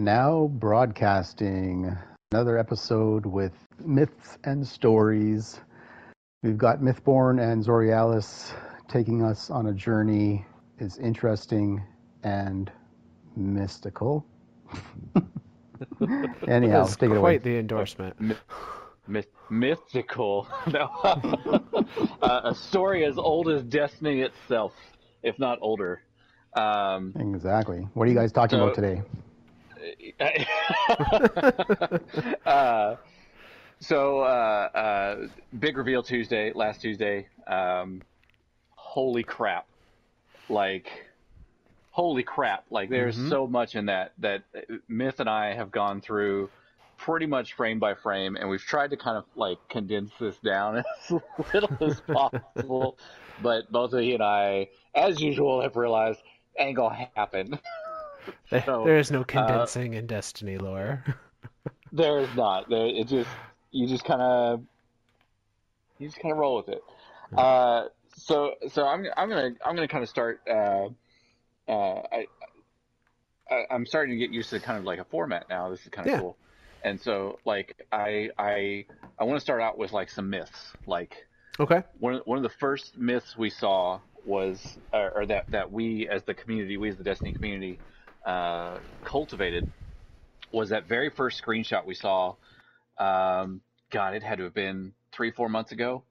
Now broadcasting another episode with myths and stories. We've got Mythborn and Zorialis taking us on a journey is interesting and mystical. Anyhow, That's take it quite away. the endorsement. Myth- mythical. no. uh, a story as old as destiny itself, if not older. Um, Exactly. What are you guys talking So- about today? uh, so, uh, uh, big reveal Tuesday, last Tuesday. Um, holy crap! Like, holy crap! Like, there's Mhm. so much in that that Myth and I have gone through pretty much frame by frame, and we've tried to kind of like condense this down as little as possible. But both of he and I, as usual, have realized ain't gonna happen. There- So, there is no condensing in Destiny lore. There is not. There, it just you just kind of you just kind of roll with it. Uh, so so I'm I'm gonna I'm gonna kind of start. Uh, uh, I, I I'm starting to get used to kind of like a format now. This is kind of Yeah. cool. And so like I I I want to start out with like some myths. Like okay. one of, one of the first myths we saw was or, or that that we as the community, we as the Destiny community, uh, cultivated was that very first screenshot we saw. Um, God, it had to have been three, four months ago,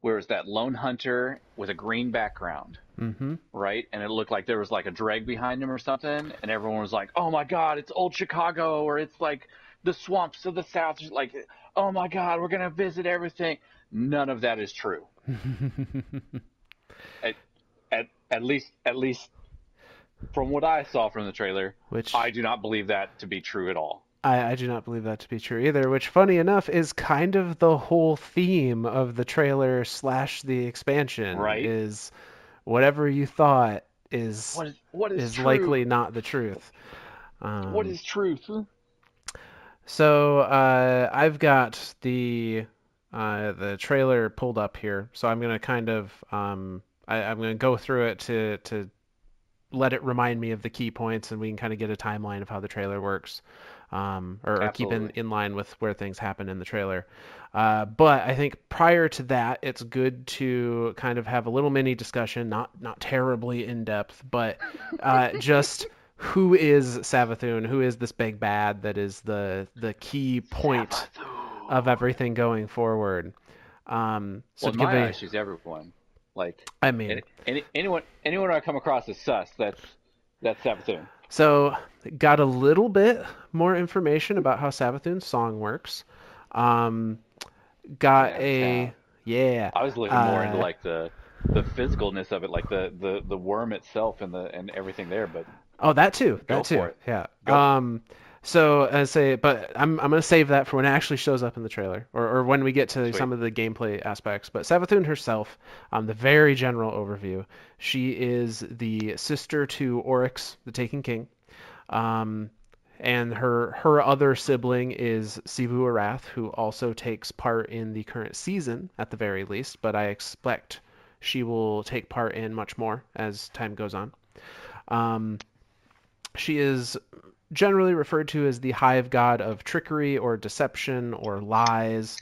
where it was that lone hunter with a green background, Mm-hmm. right? And it looked like there was like a drag behind him or something, and everyone was like, "Oh my God, it's old Chicago," or it's like the swamps of the South. Like, "Oh my God, we're gonna visit everything." None of that is true. At at least at least from what I saw from the trailer, which I do not believe that to be true at all. I, I do not believe that to be true either. Which, funny enough, is kind of the whole theme of the trailer slash the expansion. Right. Is whatever you thought is What is what is, is likely not the truth. Um, what is truth? So uh, I've got the uh, the trailer pulled up here, so I'm gonna kind of um, I, I'm gonna go through it to to let it remind me of the key points, and we can kind of get a timeline of how the trailer works, um, or, or keep in, in line with where things happen in the trailer. Uh, but I think prior to that, it's good to kind of have a little mini discussion, not not terribly in depth, but uh, just who is Savathun? Who is this big bad that is the the key point of everything going forward? Um, so well, to in give my a, eyes, she's everyone. Like I mean, any, any, anyone anyone I come across is sus, that's that's Savathun. So, got a little bit more information about how Savathun's song works. Um, got Yeah, a yeah. yeah. I was looking more into Uh, like the the physicalness of it, like the, the, the worm itself and the and everything there. But Oh, that too. That too. Yeah. Go. Um, so I say, but I'm I'm gonna save that for when it actually shows up in the trailer, or, or when we get to Sweet. some of the gameplay aspects. But Savathun herself, um, the very general overview, she is the sister to Oryx, the Taken King. Um, and her her other sibling is Xivu Arath, who also takes part in the current season at the very least, but I expect she will take part in much more as time goes on. Um, she is generally referred to as the hive god of trickery or deception or lies.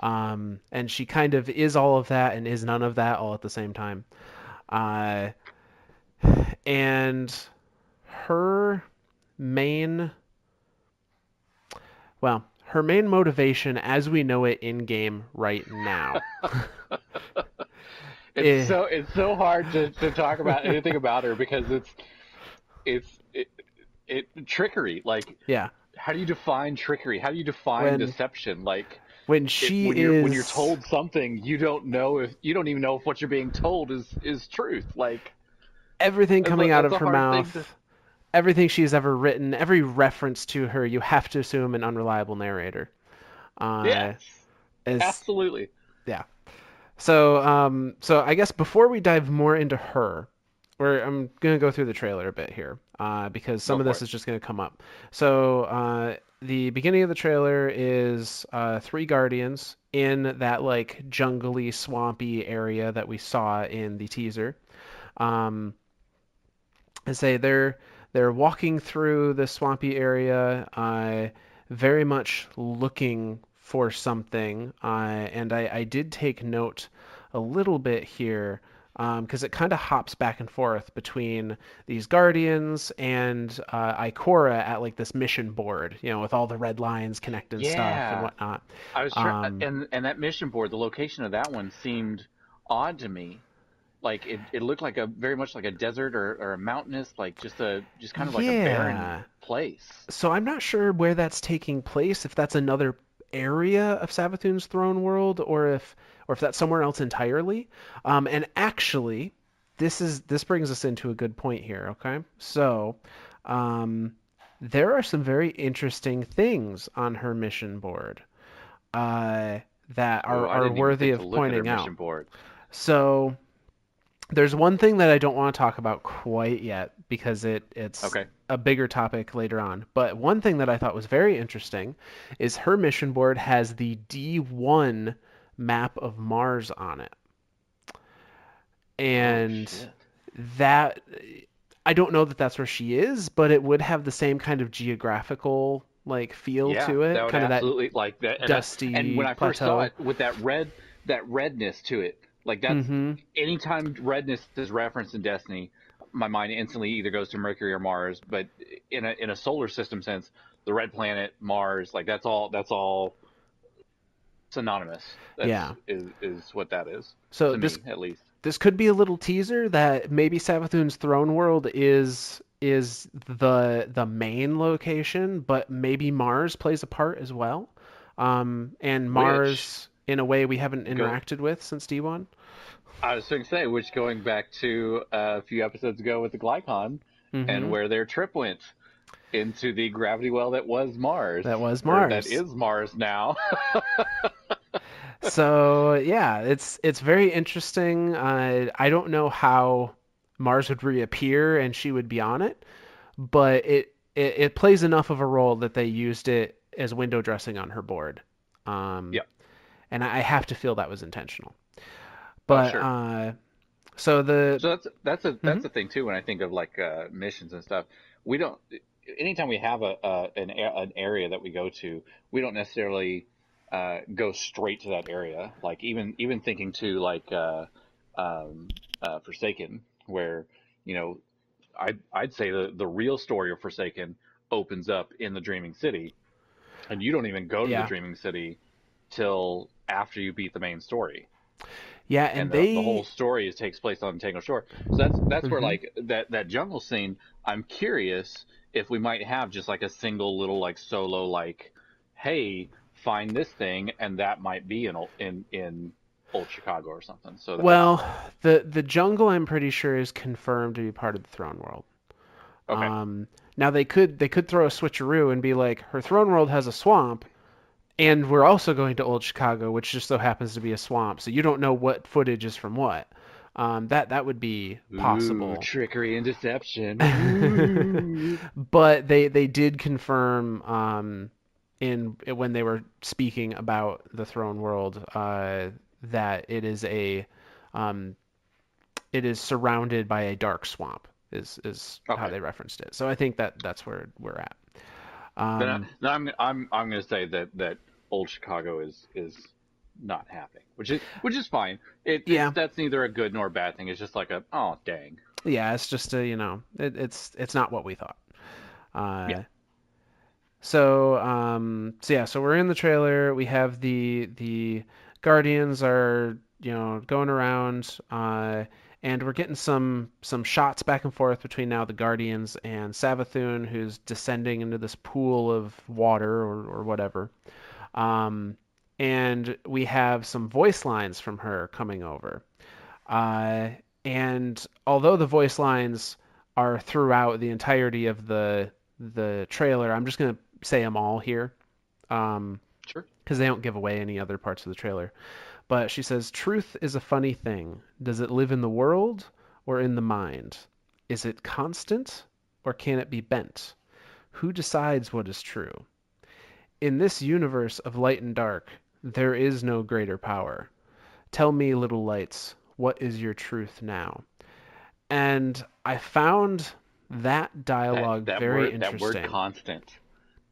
Um, and she kind of is all of that and is none of that all at the same time. Uh, and her main, well, her main motivation as we know it in game right now. it's Eh. so it's so hard to, to talk about anything about her because it's it's it, it trickery. Like yeah. how do you define trickery? How do you define When- deception? Like When it- she when is you're when you're told something, you don't know if you don't even know if what you're being told is is truth. Like everything a- coming out of her mouth, to- everything she's ever written, every reference to her, you have to assume an unreliable narrator. Uh, yes, is- absolutely. Yeah. So, um, so I guess before we dive more into her, or I'm gonna go through the trailer a bit here, uh, because some Go of this it. is just gonna come up. So, uh, the beginning of the trailer is uh, three guardians in that like jungly, swampy area that we saw in the teaser. Um, and say they're they're walking through the swampy area, uh, very much looking for something. Uh, and I, I did take note a little bit here because um, it kind of hops back and forth between these guardians and uh, Ikora at like this mission board, you know, with all the red lines connecting Yeah. stuff and whatnot. I was trying, Um, and and that mission board, the location of that one seemed odd to me. Like it, it looked like a very much like a desert or, or a mountainous, like just a just kind of like a Yeah. barren place. So I'm not sure where that's taking place, if that's another area of Savathun's throne world, or if or if that's somewhere else entirely. Um, and actually, this is this brings us into a good point here. Okay, so um, there are some very interesting things on her mission board uh, that are, Oh, are worthy of to look at her pointing out. board. So there's one thing that I don't want to talk about quite yet because it it's Okay. a bigger topic later on. But one thing that I thought was very interesting is her mission board has the D1 map of Mars on it. Oh, and oh, that I don't know that that's where she is, but it would have the same kind of geographical like feel yeah, to it, kind of that like that. And, dusty and when I first plateau. saw it with that red, that redness to it, like that's Mhm. anytime redness is referenced in Destiny, my mind instantly either goes to Mercury or Mars. But in a in a solar system sense, the red planet, Mars, like that's all that's all synonymous. That's, Yeah. is is what that is So this me at least. this could be a little teaser that maybe Savathun's throne world is is the the main location, but maybe Mars plays a part as well. Um, and Mars, in a way, we haven't interacted with since D1. I was going to say, which going back to uh, a few episodes ago with the Glykon Mhm. and where their trip went into the gravity well that was Mars. That was Mars. that is Mars now. so yeah, it's it's very interesting. Uh, I don't know how Mars would reappear and she would be on it, but it, it it plays enough of a role that they used it as window dressing on her board. Um, Yep. And I I have to feel that was intentional. But sure. uh, so the so that's that's a Mm-hmm. that's the thing too. When I think of like uh, missions and stuff, we don't. Anytime we have a, a an a- an area that we go to, we don't necessarily uh, go straight to that area. Like even even thinking to like uh, um, uh, Forsaken, where you know, I'd I'd say the the real story of Forsaken opens up in the Dreaming City, and you don't even go to Yeah. the Dreaming City till after you beat the main story yeah, and, and, the, they the whole story is, takes place on Tangled Shore. So that's that's where Mhm. like that that jungle scene. I'm curious if we might have just like a single little like solo like, hey, find this thing, and that might be in in in Old Chicago or something. So well, the the jungle I'm pretty sure is confirmed to be part of the throne world. okay, Um, now they could they could throw a switcheroo and be like, her throne world has a swamp, and we're also going to Old Chicago, which just so happens to be a swamp. So you don't know what footage is from what. Um, that that would be possible. Ooh, trickery and deception. But they they did confirm um, in when they were speaking about the throne world uh, that it is a um, it is surrounded by a dark swamp is is how they referenced it. So I think that that's where we're at. Um, I, then I'm I'm I'm going to say that that Old Chicago is is not happening, which is which is fine. It Yeah. that's neither a good nor a bad thing. It's just like a oh dang. yeah, it's just a you know it, it's it's not what we thought. Uh, Yeah. So um so yeah so we're in the trailer. We have the the guardians are you know going around uh and we're getting some some shots back and forth between now the guardians and Savathun who's descending into this pool of water or or whatever. Um and we have some voice lines from her coming over. Uh and although the voice lines are throughout the entirety of the the trailer, I'm just gonna say them all here, um, Sure. because they don't give away any other parts of the trailer. But she says, "Truth is a funny thing. Does it live in the world or in the mind? Is it constant or can it be bent? Who decides what is true? In this universe of light and dark, there is no greater power. Tell me, little lights, what is your truth now?" And I found That dialogue that, that very word, interesting. That word constant.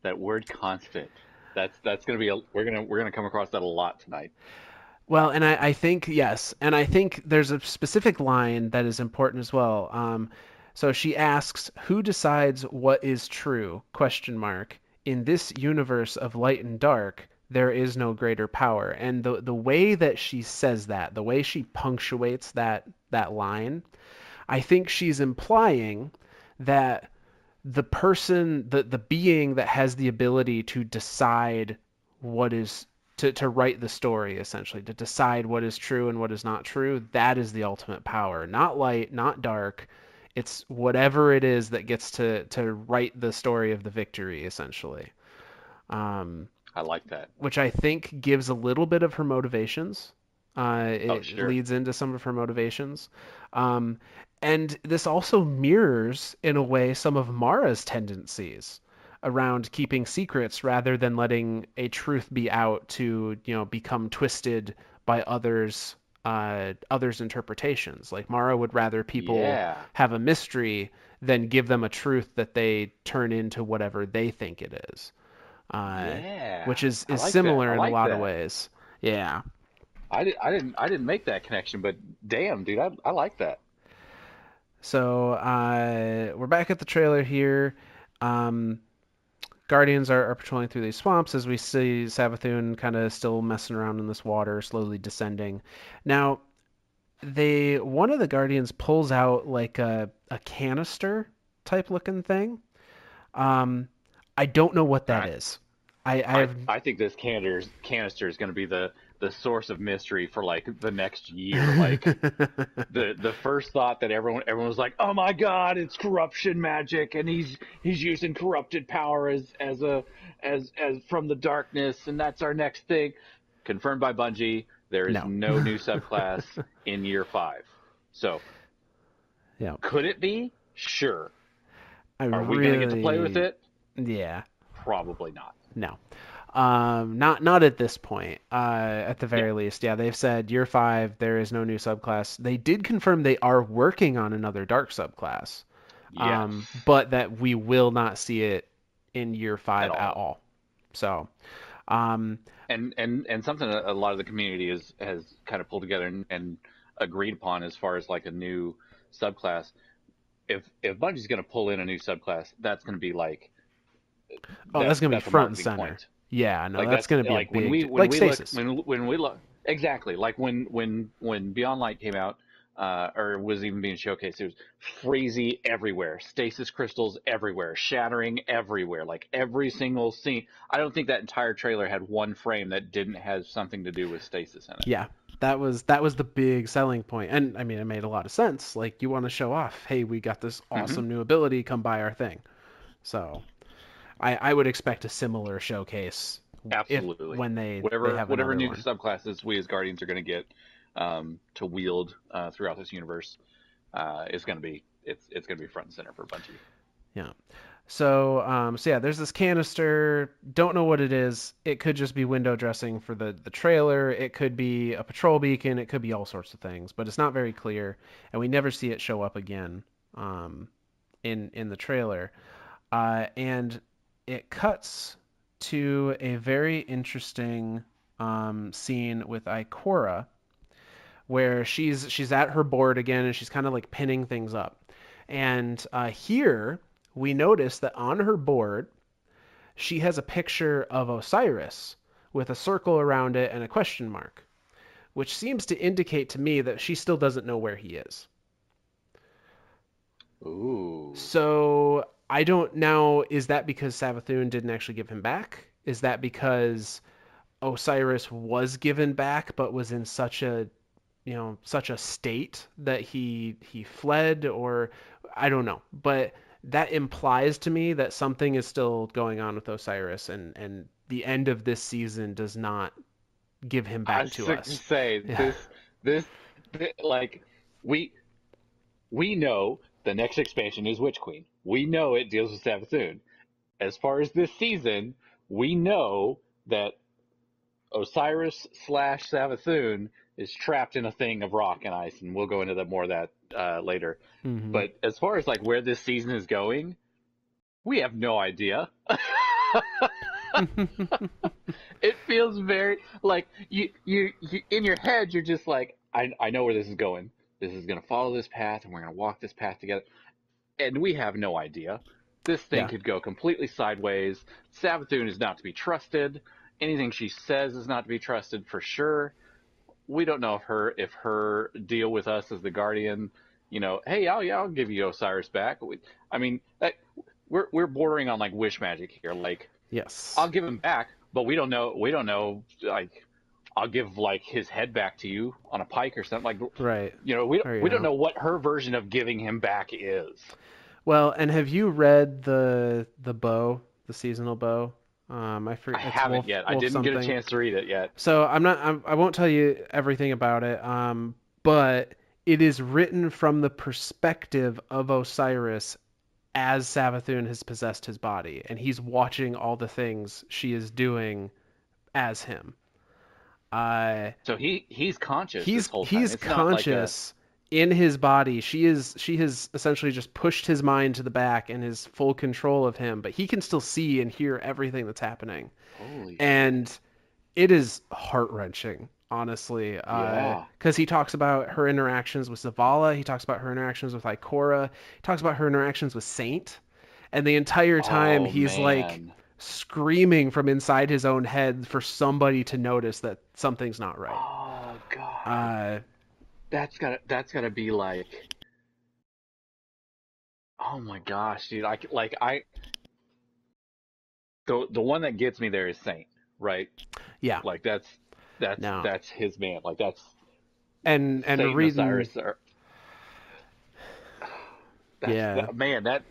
That word constant. That's that's gonna be a we're gonna we're gonna come across that a lot tonight. Well, and I, I think yes, and I think there's a specific line that is important as well. Um, so she asks, "Who decides what is true?" Question mark. In this universe of light and dark, there is no greater power. And the the way that she says that, the way she punctuates that that line, I think she's implying that the person, the the being that has the ability to decide what is to, to write the story essentially to decide what is true and what is not true that is the ultimate power not light not dark it's whatever it is that gets to to write the story of the victory essentially um, I like that. which I think gives a little bit of her motivations. Uh, it Oh, sure. leads into some of her motivations. Um, and this also mirrors, in a way, some of Mara's tendencies around keeping secrets rather than letting a truth be out to, you know, become twisted by others uh, others' interpretations. Like Mara would rather people Yeah. have a mystery than give them a truth that they turn into whatever they think it is. Uh, yeah. which is, is like similar in like a lot of ways. Yeah. I, did, I didn't I didn't make that connection, but damn, dude, I, I like that. So uh, we're back at the trailer here. Um, Guardians are, are patrolling through these swamps as we see Savathun kind of still messing around in this water, slowly descending. Now, they one of the Guardians pulls out like a, a canister type looking thing. Um, I don't know what that Right. is. I, I I, I think this canister canister is going to be the the source of mystery for like the next year. Like the the first thought that everyone everyone was like, "Oh my God, it's corruption magic, and he's he's using corrupted power as as a as as from the darkness, and that's our next thing." Confirmed by Bungie, there is No. no, new subclass in year five. So yeah. could it be? Sure. I Are we going to get to play with it? Yeah. Probably not. No. Um, not not at this point. Uh, at the very least, yeah, they've said year five there is no new subclass. They did confirm they are working on another dark subclass, Yes. um, but that we will not see it in year five At at all. So, um, and and and something a a lot of the community is has kind of pulled together and, and agreed upon as far as like a new subclass. If if Bungie's going to pull in a new subclass, that's going to be like oh, that's, gonna be front and center. point. Yeah, no, Like that's, gonna be like big when we when like we stasis. look when when we look exactly like when when when Beyond Light came out uh, or was even being showcased. It was crazy everywhere, stasis crystals everywhere, shattering everywhere, like every single scene. I don't think that entire trailer had one frame that didn't have something to do with stasis in it. Yeah, that was that was the big selling point, and I mean, it made a lot of sense. Like, you want to show off, hey, we got this Mm-hmm. awesome new ability, come buy our thing. So, I I would expect a similar showcase. if- Absolutely. when they whatever they have whatever new one. subclasses we as guardians are going to get um, to wield uh, throughout this universe uh, is going to be it's it's going to be front and center for Bungie. Yeah. So, um, so yeah, there's this canister. Don't know what it is. It could just be window dressing for the the trailer. It could be a patrol beacon. It could be all sorts of things, but it's not very clear, and we never see it show up again um, in in the trailer. Uh, and it cuts to a very interesting um, scene with Ikora, where she's she's at her board again, and she's kind of like pinning things up. And uh, here we notice that on her board, she has a picture of Osiris with a circle around it and a question mark, which seems to indicate to me that she still doesn't know where he is. Ooh. So I don't now. Is that because Savathun didn't actually give him back? Is that because Osiris was given back but was in such a you know such a state that he he fled or I don't know. But that implies to me that something is still going on with Osiris and and the end of this season does not give him back was to us. say Yeah. this, this thi- like we we know the next expansion is Witch Queen. We know it deals with Savathun. As far as this season, we know that Osiris slash Savathun is trapped in a thing of rock and ice, and we'll go into that more of that uh, later. Mhm. But as far as like where this season is going, we have no idea. it feels very like you, you you in your head you're just like I I know where this is going. This is gonna follow this path and we're gonna walk this path together. And we have no idea. This thing Yeah. could go completely sideways. Savathun is not to be trusted. Anything she says is not to be trusted for sure. We don't know if her if her deal with us as the guardian, you know, hey, I'll yeah, I'll give you Osiris back. We, I mean, that, we're we're bordering on like wish magic here. Like yes. I'll give him back, but we don't know. We don't know. Like, I'll give like his head back to you on a pike or something. Like, Right. you know, we you we don't know what her version of giving him back is. Well, and have you read the the bow, the seasonal bow? Um, I, for, I haven't Wolf- yet. I didn't get a chance to read it yet. So I'm not. I'm, I won't tell you everything about it. Um, but it is written from the perspective of Osiris as Savathun has possessed his body, and he's watching all the things she is doing as him. Uh, So he he's conscious. he's this whole time. he's not like a- conscious in his body. She is she has essentially just pushed his mind to the back and is full control of him, but he can still see and hear everything that's happening holy. and it is heart wrenching, honestly. Yeah. Because he talks about her interactions with Zavala, he talks about her interactions with Ikora, he talks about her interactions with Saint, and the entire time Oh, he's like man. Screaming from inside his own head for somebody to notice that something's not right. Oh god. Uh, that's gotta that's gotta be like. Oh my gosh, dude! I like I. The the one that gets me there is Saint, right? yeah, Like that's that's No. that's his man. Like that's and and Satan reading, Osiris are- That's, Yeah. that- man, that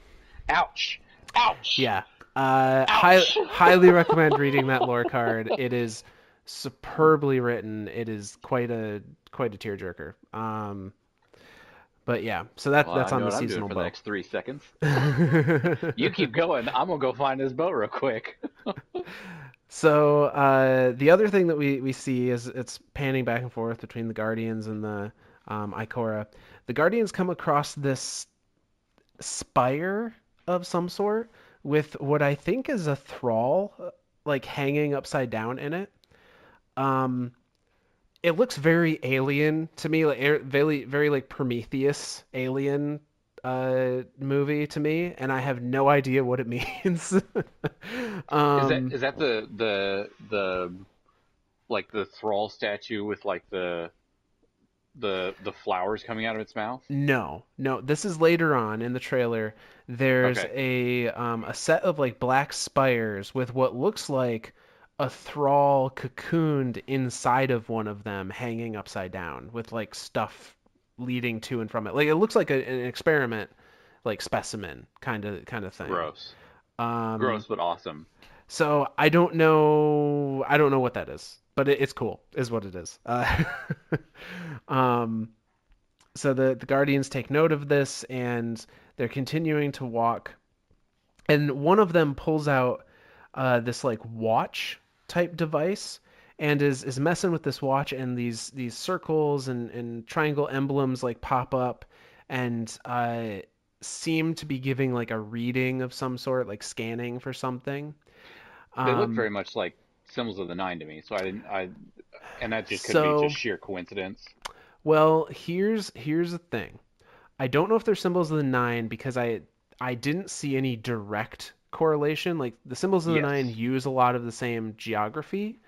ouch, ouch. Yeah. Uh, high, highly recommend reading that lore card. It is superbly written. It is quite a quite a tearjerker. Um, but yeah, so that Well, that's on the what I'm doing seasonal for bow. the next three seconds. You keep going. I'm gonna go find this boat real quick. So uh, the other thing that we, we see is it's panning back and forth between the Guardians and the um, Ikora. The Guardians come across this spire of some sort with what I think is a thrall uh, like hanging upside down in it. Um, it looks very alien to me, like very very like Prometheus alien uh movie to me and I have no idea what it means. um, is that is that the the the like the thrall statue with like the the the flowers coming out of its mouth? No, no. This is later on in the trailer. There's a um, a set of like black spires with what looks like a thrall cocooned inside of one of them, hanging upside down with like stuff leading to and from it. Like it looks like a, an experiment, like specimen kind of kind of thing. Gross, Um, gross, but awesome. So I don't know. I don't know what that is, but it, it's cool, is what it is. Uh, um, so the the guardians take note of this, and they're continuing to walk. And one of them pulls out uh, this like watch type device, and is is messing with this watch, and these these circles and and triangle emblems like pop up, and uh, seem to be giving like a reading of some sort, like scanning for something. They look Um, very much like symbols of the nine to me. So I didn't. I and that just could So- be just sheer coincidence. Well, here's here's the thing. I don't know if they're symbols of the nine because I I didn't see any direct correlation. Like the symbols of the Yes. nine use a lot of the same geography.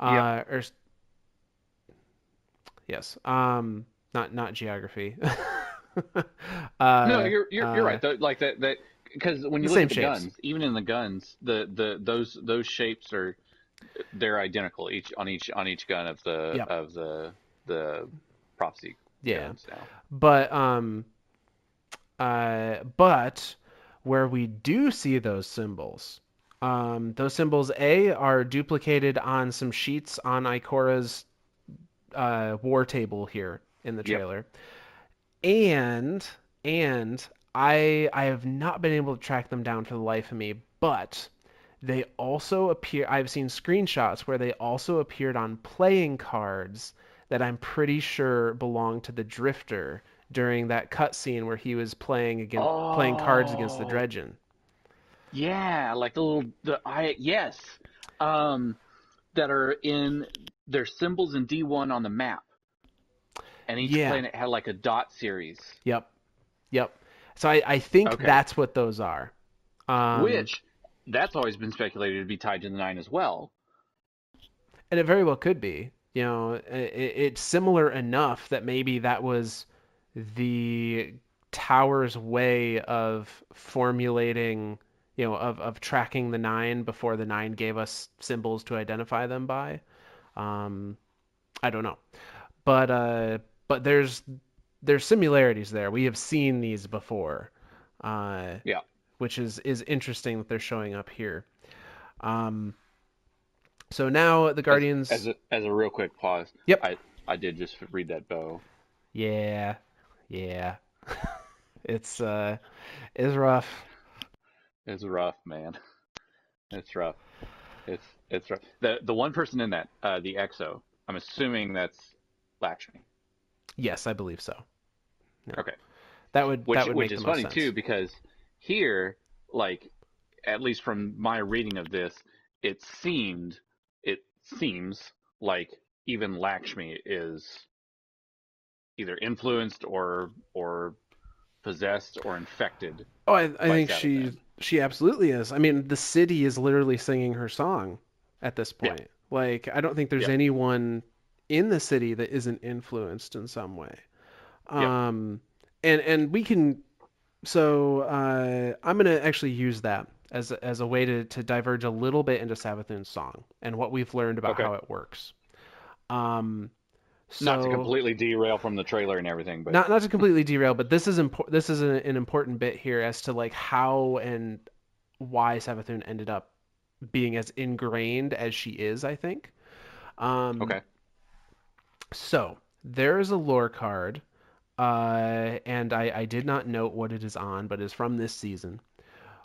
Uh, Yeah. or yes, um, not not geography. uh, no, you're you're, you're uh, right. Though, like that that because when you look at the shapes. guns, even in the guns, the the those those shapes are they're identical each on each on each gun of the Yep. of the the prophecy Yeah. But um uh but where we do see those symbols, um those symbols A are duplicated on some sheets on Ikora's uh war table here in the Yep. trailer. And and I I have not been able to track them down for the life of me, but they also appear I've seen screenshots where they also appeared on playing cards that I'm pretty sure belonged to the Drifter during that cutscene where he was playing against playing cards against the Oh. Dredgen. Yeah, like the little the I yes, um, that are in their symbols in D1 on the map, and each Yeah. planet had like a dot series, Yep, yep. So I, I think Okay. that's what those are. Um, which that's always been speculated to be tied to the nine as well. and it very well could be. You know, i i- it's similar enough that maybe that was the tower's way of formulating, you know, of, of tracking the nine before the nine gave us symbols to identify them by. Um, I don't know, but uh, but there's there's similarities there. We have seen these before. Uh, Yeah. which is is interesting that they're showing up here. Um, so now the Guardians. As a, as a real quick pause, Yep. I I did just read that bow. Yeah, yeah. it's uh, it's rough. It's rough, man. It's rough. It's it's rough. The the one person in that, uh, the EXO, I'm assuming that's Lakshmi. Yes, I believe so. Yeah. Okay. That would Which that would which make is funny sense. too because here, like, at least from my reading of this, it seemed seems like even Lakshmi is either influenced or or possessed or infected. Oh, I, I think she she absolutely is. I mean, the city is literally singing her song at this Yeah. point. Like, I don't think there's Yeah. anyone in the city that isn't influenced in some way. Yeah. Um, and and we can. So uh, I'm gonna actually use that as a, as a way to to diverge a little bit into Savathun's song and what we've learned about Okay. how it works. Um, so Not to completely derail from the trailer and everything, but not not to completely derail, but this is important. This is a, an important bit here as to like how and why Savathun ended up being as ingrained as she is. I think. Um, okay. So there is a lore card, uh, and I, I did not note what it is on, but it's from this season,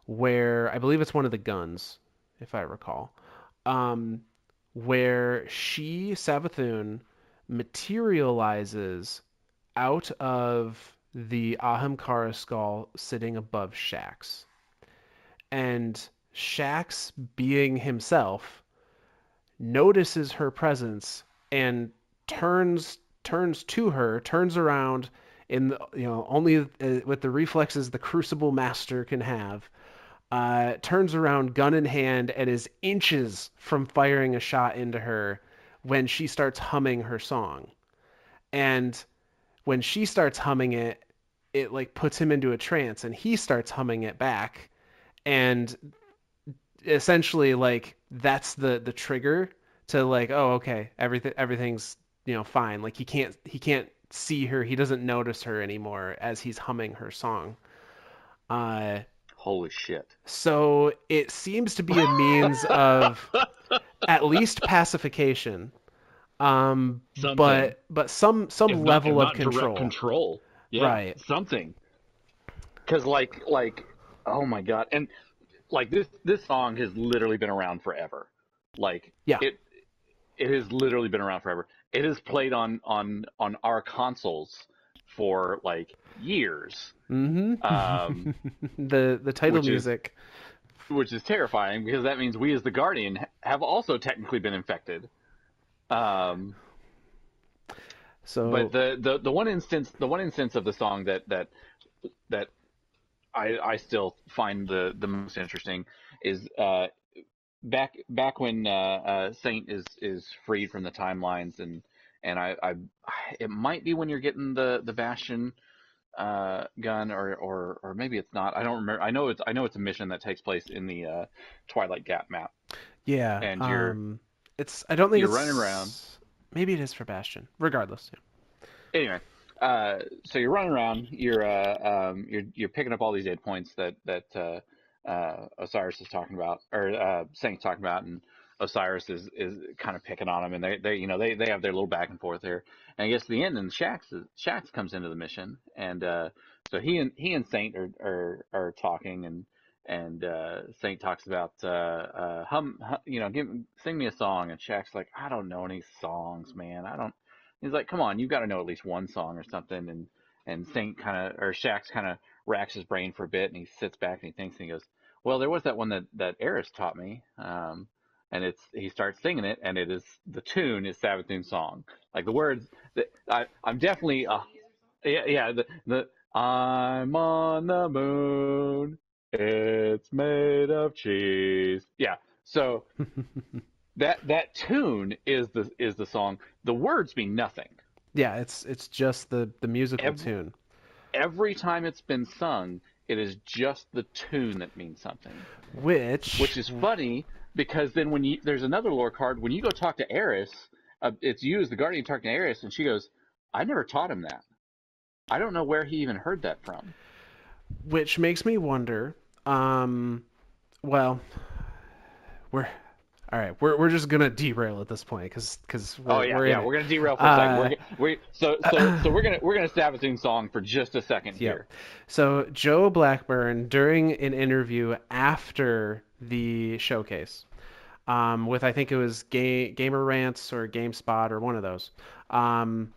where I believe it's one of the guns, if I recall, um, where she Savathun materializes out of the Ahamkara skull sitting above Shax. And Shax, being himself, notices her presence and turns turns to her, turns around in the, you know only uh, with the reflexes the Crucible Master can have. Uh, turns around, gun in hand, and is inches from firing a shot into her when she starts humming her song. And when she starts humming it, it like puts him into a trance, and he starts humming it back, and essentially like that's the the trigger to like oh okay everything everything's you know fine. Like he can't he can't see her. He doesn't notice her anymore as he's humming her song. Uh Holy shit. so it seems to be a means of at least pacification um Something. but but some some If level if of not control Control. Yeah, Right. Something. Because like like oh my god, and like this this song has literally been around forever. Like Yeah. it it has literally been around forever. It is played on on on our consoles for like years, hmm Um, the the title which is- music which is terrifying because that means we as the Guardian have also technically been infected. Um, so but the, the the one instance the one instance of the song that that that I I still find the the most interesting is uh back back when uh, uh Saint is is freed from the timelines and and I I it might be when you're getting the the Bastion uh gun or or or maybe it's not I don't remember I know it's I know it's a mission that takes place in the uh Twilight Gap map Yeah, And you're- um, it's I don't think you're it's running around. Maybe it is for Bastion. Regardless, yeah. anyway, uh, so you're running around. You're uh, um, you're you're picking up all these aid points that that uh, uh, Osiris is talking about, or uh, Saint's talking about, and Osiris is is kind of picking on him, and they they you know they they have their little back and forth here. And I guess the end, and Shax Shax comes into the mission, and uh, so he and he and Saint are are, are talking, and and uh, Saint talks about uh, uh, hum, hum, you know, give sing me a song, and Shax's like, I don't know any songs, man, I don't. He's like, come on, you've got to know at least one song or something, and and Saint kind of or Shax kind of racks his brain for a bit, and he sits back and he thinks, and he goes, "Well, there was that one that that Eris taught me." Um, and it's he starts singing it, and it is the tune is Savathun's song. Like the words, that I I'm definitely uh, yeah yeah the the I'm on the moon, it's made of cheese. Yeah, so that that tune is the is the song. The words mean nothing. Yeah, it's it's just the the musical Every- tune. Every time it's been sung, it is just the tune that means something. Which which is funny because then when you there's another lore card when you go talk to Eris, uh, it's you as the guardian talking to Eris, and she goes, "I never taught him that. I don't know where he even heard that from." which makes me wonder. Um, well, we're all right. We're we're just gonna derail at this point because because oh yeah, we're yeah, we're gonna derail for a second. Uh, We're, we so so so we're gonna we're gonna Savathun song for just a second Yep. here. So Joe Blackburn, during an interview after the showcase, um, with I think it was Ga- Gamer Rants or GameSpot or one of those, um,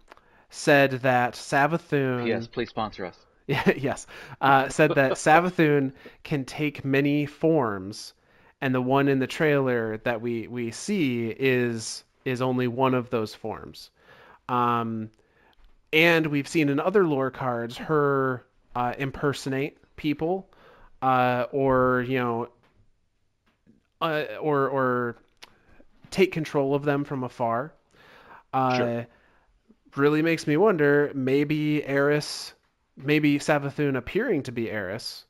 said that Savathun. Yes, please sponsor us. Yeah, yes. Uh, said that Savathun can take many forms, and the one in the trailer that we we see is is only one of those forms. Um, and we've seen in other lore cards her uh, impersonate people, uh, or you know, uh, or or take control of them from afar. Uh, Sure. Really makes me wonder. Maybe Eris, maybe Savathun appearing to be Eris,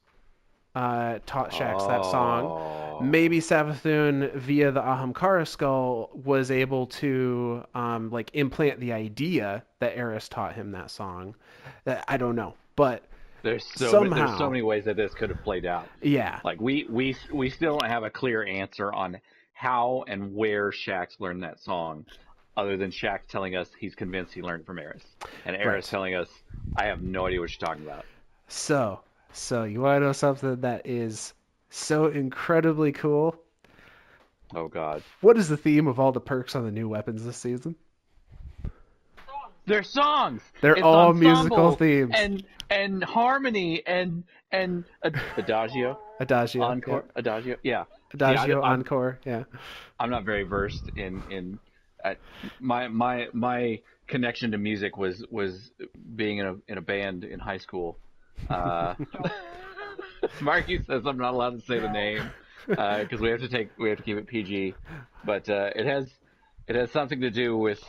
uh, taught Shax that song Oh. maybe Savathun via the Ahamkara skull was able to um, like implant the idea that Eris taught him that song. I don't know, but There's so many, there's so many ways that this could have played out. yeah, Like we we we still don't have a clear answer on how and where Shax learned that song, other than Shax telling us he's convinced he learned from Eris, and Eris Right. telling us I have no idea what you're talking about. so so you want to know something that is so incredibly cool? Oh God, What is the theme of all the perks on the new weapons this season? They're songs. They're It's all musical themes. and and harmony and and adagio, Adagio, encore, adagio. Yeah, yeah. Adagio, I'm- encore, yeah. I'm not very versed in in uh, my my my connection to music was was being in a in a band in high school. Uh, Marky says I'm not allowed to say the name because we have to take we have to keep it PG, but uh, it has it has something to do with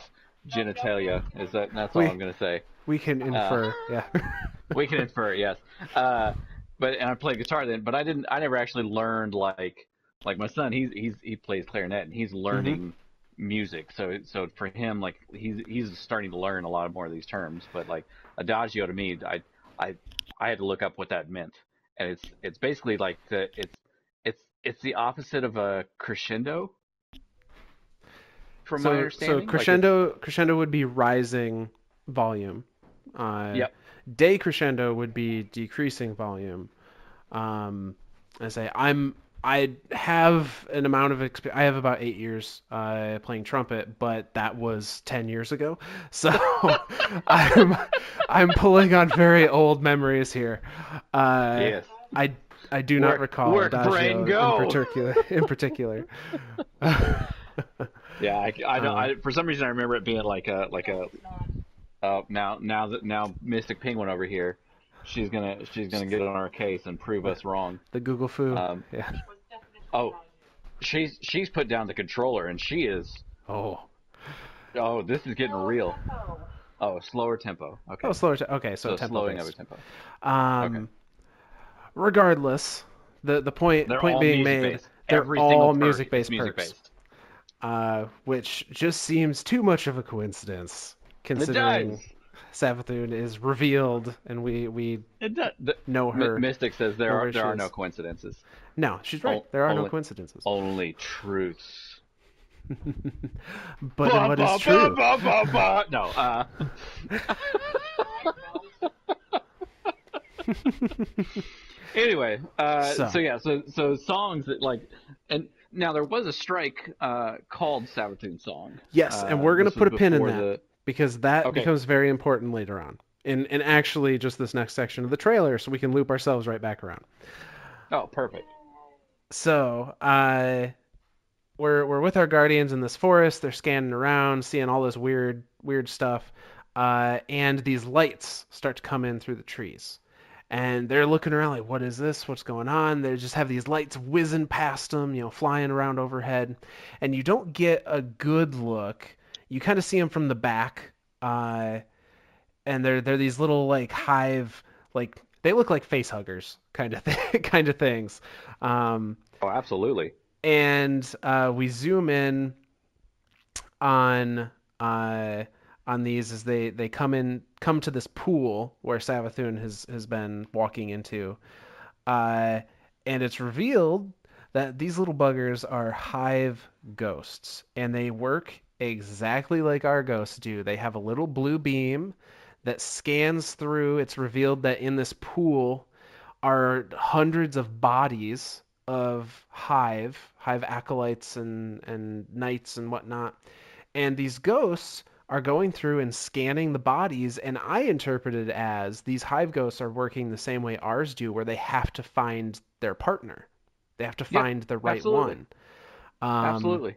genitalia. Is that that's all I'm gonna say. We can infer, yeah. We can infer, yes. Uh, but and I played guitar then, but I didn't. I never actually learned like like my son. He's he's he plays clarinet and he's learning music. So so for him, like he's he's starting to learn a lot more of these terms. But like adagio to me, I I I had to look up what that meant, and it's it's basically like the it's it's it's the opposite of a crescendo. From my so, understanding, so Like, crescendo crescendo would be rising volume. Uh, Yep. Decrescendo would be decreasing volume. Um, I say I'm I have an amount of exp- I have about eight years uh, playing trumpet, but that was ten years ago. So I'm I'm pulling on very old memories here. Uh, Yes. I I do not recall where'd Adagio brain go? in particular. In particular. Yeah, I, I don't. Uh, I, for some reason, I remember it being like a like a. Uh, now now that now Mystic Penguin over here, she's gonna she's gonna get on our case and prove us wrong. the Google foo. Um, yeah. Oh, she's she's put down the controller and she is. Oh. Oh, this is getting real. Oh, slower tempo. Okay. Oh, slower. T- okay, so, so tempo slowing based. of tempo. Um, Okay. regardless, the the point They're point being made, based. they're Every all music based music perks, based. Uh, which just seems too much of a coincidence considering. Savathun is revealed and we we does. The, know her. Mystic says there are there are no coincidences. no, she's right. Oh, there are no coincidences. Only truths. but then what Ba, is true? ba, ba, ba. No. Uh, anyway, uh, So. so. yeah, so so songs that like, and now there was a strike uh, called Savathun song. Yes, Uh, and we're gonna this put a pin in that the- because that Okay. becomes very important later on. in in actually just this next section of the trailer, so we can loop ourselves right back around. Oh, perfect. So, uh, we're we're with our guardians in this forest. They're scanning around, seeing all this weird weird stuff, uh, and these lights start to come in through the trees. And they're looking around like, what is this? What's going on? They just have these lights whizzing past them, you know, flying around overhead, and you don't get a good look. You kind of see them from the back, uh, and they're they're these little like hive, like they look like face huggers kind of th- kind of things. Um, Oh, absolutely. and uh, we zoom in on uh, on these as they, they come in come to this pool where Savathun has has been walking into, uh, and it's revealed that these little buggers are hive ghosts, and they work exactly like our ghosts do. They have a little blue beam that scans through. It's revealed that in this pool are hundreds of bodies of hive hive acolytes and and knights and whatnot and these ghosts are going through and scanning the bodies and i interpret it as these hive ghosts are working the same way ours do where they have to find their partner they have to Yeah, find the right absolutely. one um, absolutely.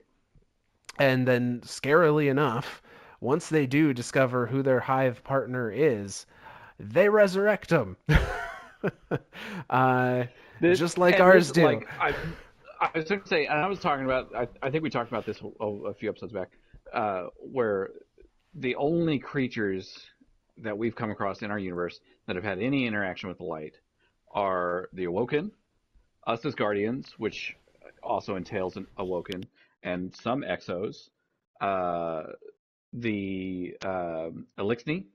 and then, scarily enough, once they do discover who their hive partner is, they resurrect them. uh, This- just like ours this, do. Like, I, I was going to say, and I was talking about, I, I think we talked about this a, a few episodes back, uh, where the only creatures that we've come across in our universe that have had any interaction with the light are the Awoken, us as Guardians, which also entails an Awoken, and some Exos, uh, the um, Eliksni,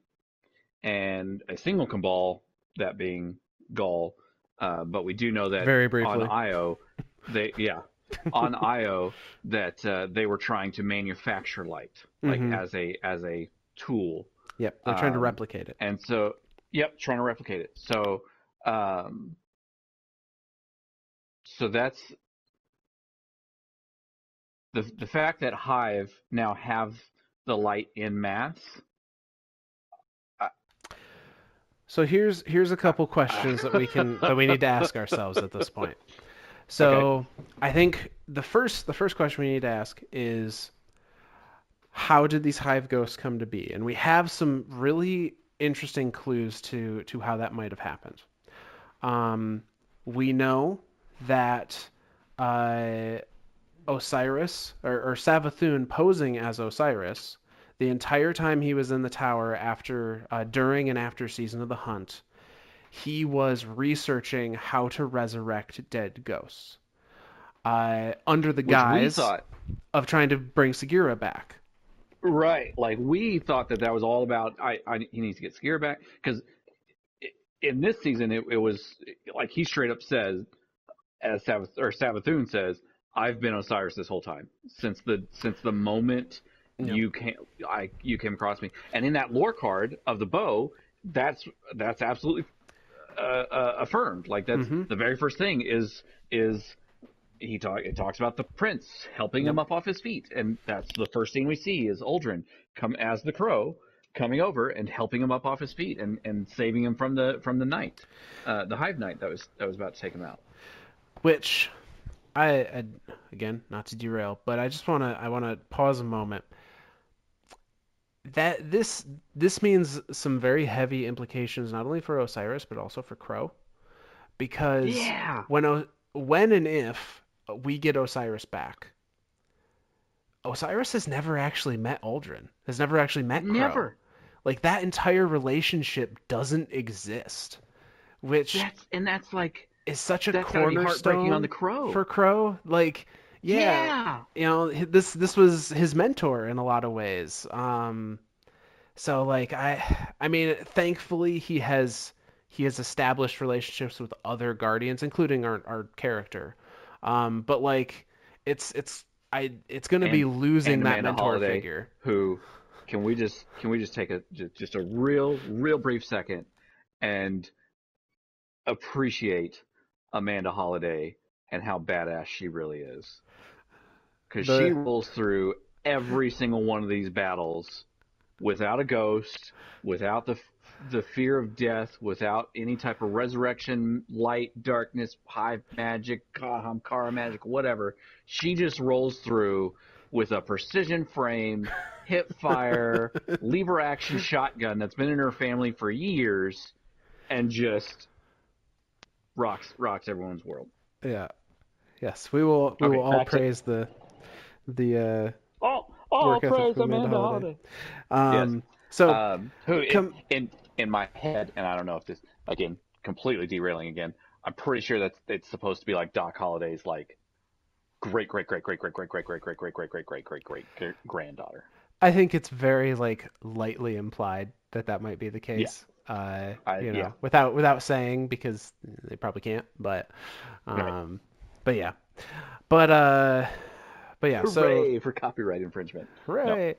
and a single Cabal, that being Gaul. Uh, but we do know that Very briefly. on Io, they yeah, on Io that uh, they were trying to manufacture light like Mhm. as a as a tool, yep, they're trying to um, replicate it. and so yep, trying to replicate it. So um, so that's the the fact that Hive now have the light in mass. So here's here's a couple questions that we can that we need to ask ourselves at this point. So I think the first the first question we need to ask is how did these hive ghosts come to be? And we have some really interesting clues to to how that might have happened. Um, we know that uh, Osiris or, or Savathun posing as Osiris the entire time he was in the tower after uh, during and after season of the hunt he was researching how to resurrect dead ghosts uh, under the Which guise thought of trying to bring Sagira back. Right. Like we thought that that was all about. I, I he needs to get Skier back because in this season it, it was like he straight up says, as Savath or Savathun says, I've been Osiris this whole time since the since the moment Yep. you came I you came across me. And in that lore card of the bow, that's that's absolutely uh, uh, affirmed. Like that's Mhm. the very first thing is is he talk it talks about the prince helping him up off his feet, and that's the first thing we see is Uldren come as the crow coming over and helping him up off his feet and, and saving him from the from the knight, uh, the hive knight that was that was about to take him out. which I, I again not to derail but i just want to i want to pause a moment that this this means some very heavy implications not only for osiris but also for crow because Yeah. when when and if we get osiris back osiris has never actually met Uldren has never actually met crow. Never. like that entire relationship doesn't exist which That's and that's like is such a cornerstone on the crow. for Crow. Like, yeah, yeah. you know, this this was his mentor in a lot of ways. Um, so like I, I mean, thankfully he has he has established relationships with other guardians, including our our character. Um, but like, it's it's I it's gonna be losing and that mentor Holliday. figure. Who can we just can we just take a just a real real brief second and appreciate Amanda Holliday and how badass she really is. Because The- she rolls through every single one of these battles without a ghost, without the the fear of death, without any type of resurrection, light, darkness, hive magic, Ahamkara magic, whatever. She just rolls through with a precision frame, hip fire, lever action shotgun that's been in her family for years, and just rocks rocks everyone's world. Yeah. Yes, we will. We Okay, will all back to- praise the the uh, Oh, oh, work praise of Amanda Amanda Holliday. Holliday. Um, So um, who in, in in my head, and I don't know if this again completely derailing again. I'm pretty sure that it's supposed to be like Doc Holliday's like great great great great great great great great great great great great great great great great granddaughter. I think it's very like lightly implied that that might be the case. Uh, you know, yeah. without without saying because they probably can't. But, Right. um, but yeah, but uh, but yeah. So for copyright infringement. right,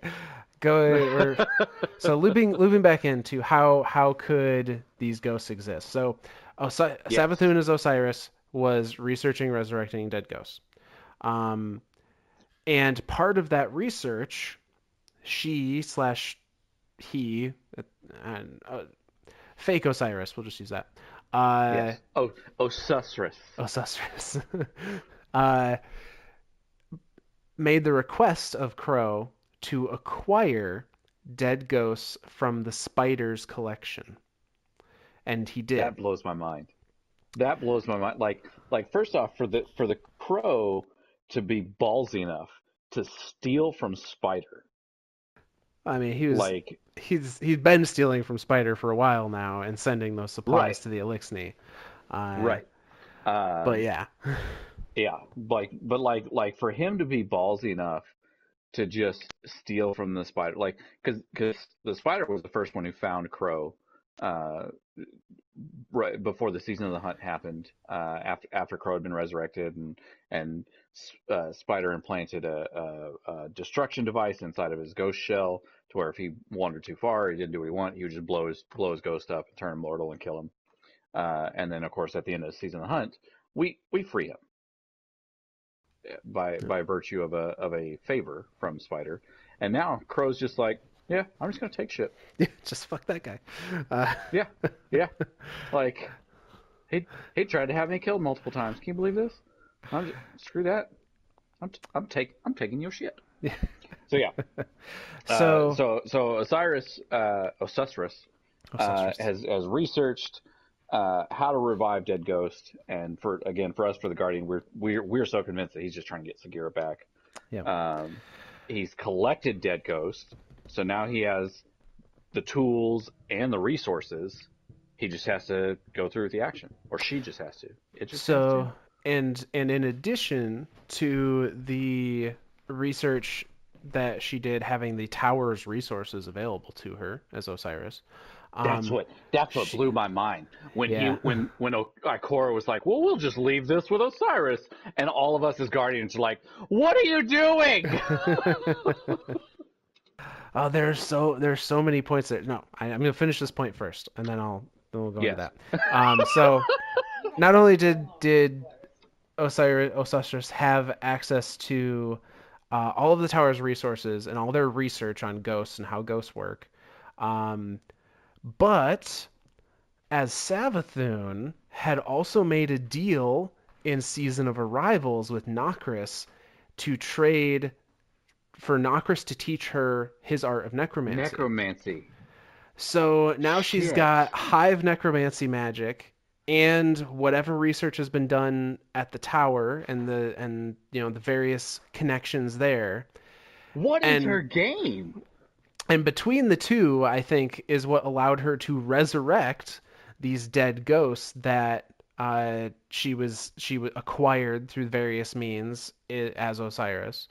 go. We're, so looping looping back into how how could these ghosts exist? So, Osi- Yes. Savathun as Osiris was researching resurrecting dead ghosts. Um, and part of that research, she slash he, and uh, fake Osiris, we'll just use that. Uh, yes. Oh, Osiris. Osiris, uh, made the request of Crow to acquire dead ghosts from the Spiders collection, and he did. That blows my mind. That blows my mind. Like like first off, for the for the crow to be ballsy enough to steal from Spider, I mean, he was like he's he's been stealing from Spider for a while now and sending those supplies Right. to the Eliksni. Uh, right. Uh, But yeah, Yeah, like but like like for him to be ballsy enough to just steal from the spider, like because because the spider was the first one who found Crow, uh, right before the season of the hunt happened. Uh, after after Crow had been resurrected and and uh, Spider implanted a, a, a destruction device inside of his ghost shell to where if he wandered too far, he didn't do what he wanted. He would just blow his blow his ghost up and turn him mortal and kill him. Uh, and then of course at the end of the season of the hunt, we we free him by by virtue of a of a favor from Spider, and now Crow's just like, yeah, I'm just gonna take shit. Yeah, just fuck that guy. Uh, Yeah, yeah, like he he tried to have me killed multiple times. Can you believe this? I'm just, screw that. I'm t- I'm take I'm taking your shit. Yeah. So yeah. So- uh, so so Osiris uh, Osiris uh, Osiris. has has researched uh, how to revive dead ghost, and for again for us for the Guardian, we're we're we're so convinced that he's just trying to get Sagira back. Yeah. Um, he's collected dead ghost, so now he has the tools and the resources. He just has to go through with the action, or she just has to. It just so and and in addition to the research that she did having the tower's resources available to her as Osiris. That's um, what that's what she- blew my mind when Yeah. he when when Ikora was like, "Well, we'll just leave this with Osiris," and all of us as guardians are like, "What are you doing?" Oh, there's so there's so many points there. No, I, I'm gonna finish this point first, and then I'll then we'll go Yes. into that. Um, so not only did did Osiris Osiris have access to uh, all of the tower's resources and all their research on ghosts and how ghosts work, um, but as Savathun had also made a deal in Season of Arrivals with Nokris to trade for Nokris to teach her his art of necromancy. Necromancy. so now she's got hive necromancy magic and whatever research has been done at the tower and the and you know the various connections there. What is And- her game? And between the two, I think, is what allowed her to resurrect these dead ghosts that uh, she was she acquired through various means as Osiris.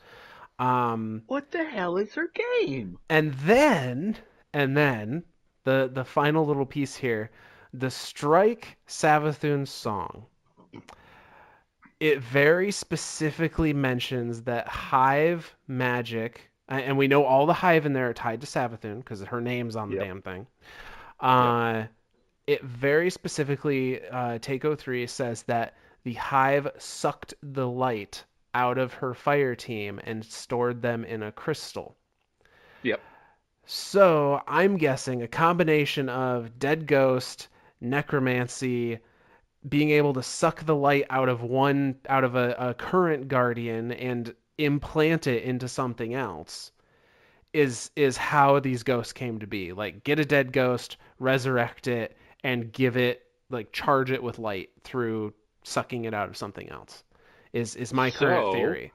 Um, What the hell is her game? and then and then the the final little piece here, the Strike Savathun song. It very specifically mentions that hive magic, and we know all the hive in there are tied to Savathun because her name's on the Yep. damn thing. Uh, It very specifically, uh, Takeo 3 says that the hive sucked the light out of her fire team and stored them in a crystal. Yep. So I'm guessing a combination of dead ghost, necromancy, being able to suck the light out of one out of a, a current guardian and implant it into something else is is how these ghosts came to be. Like get a dead ghost, resurrect it, and give it like charge it with light through sucking it out of something else. Is is my current So- theory.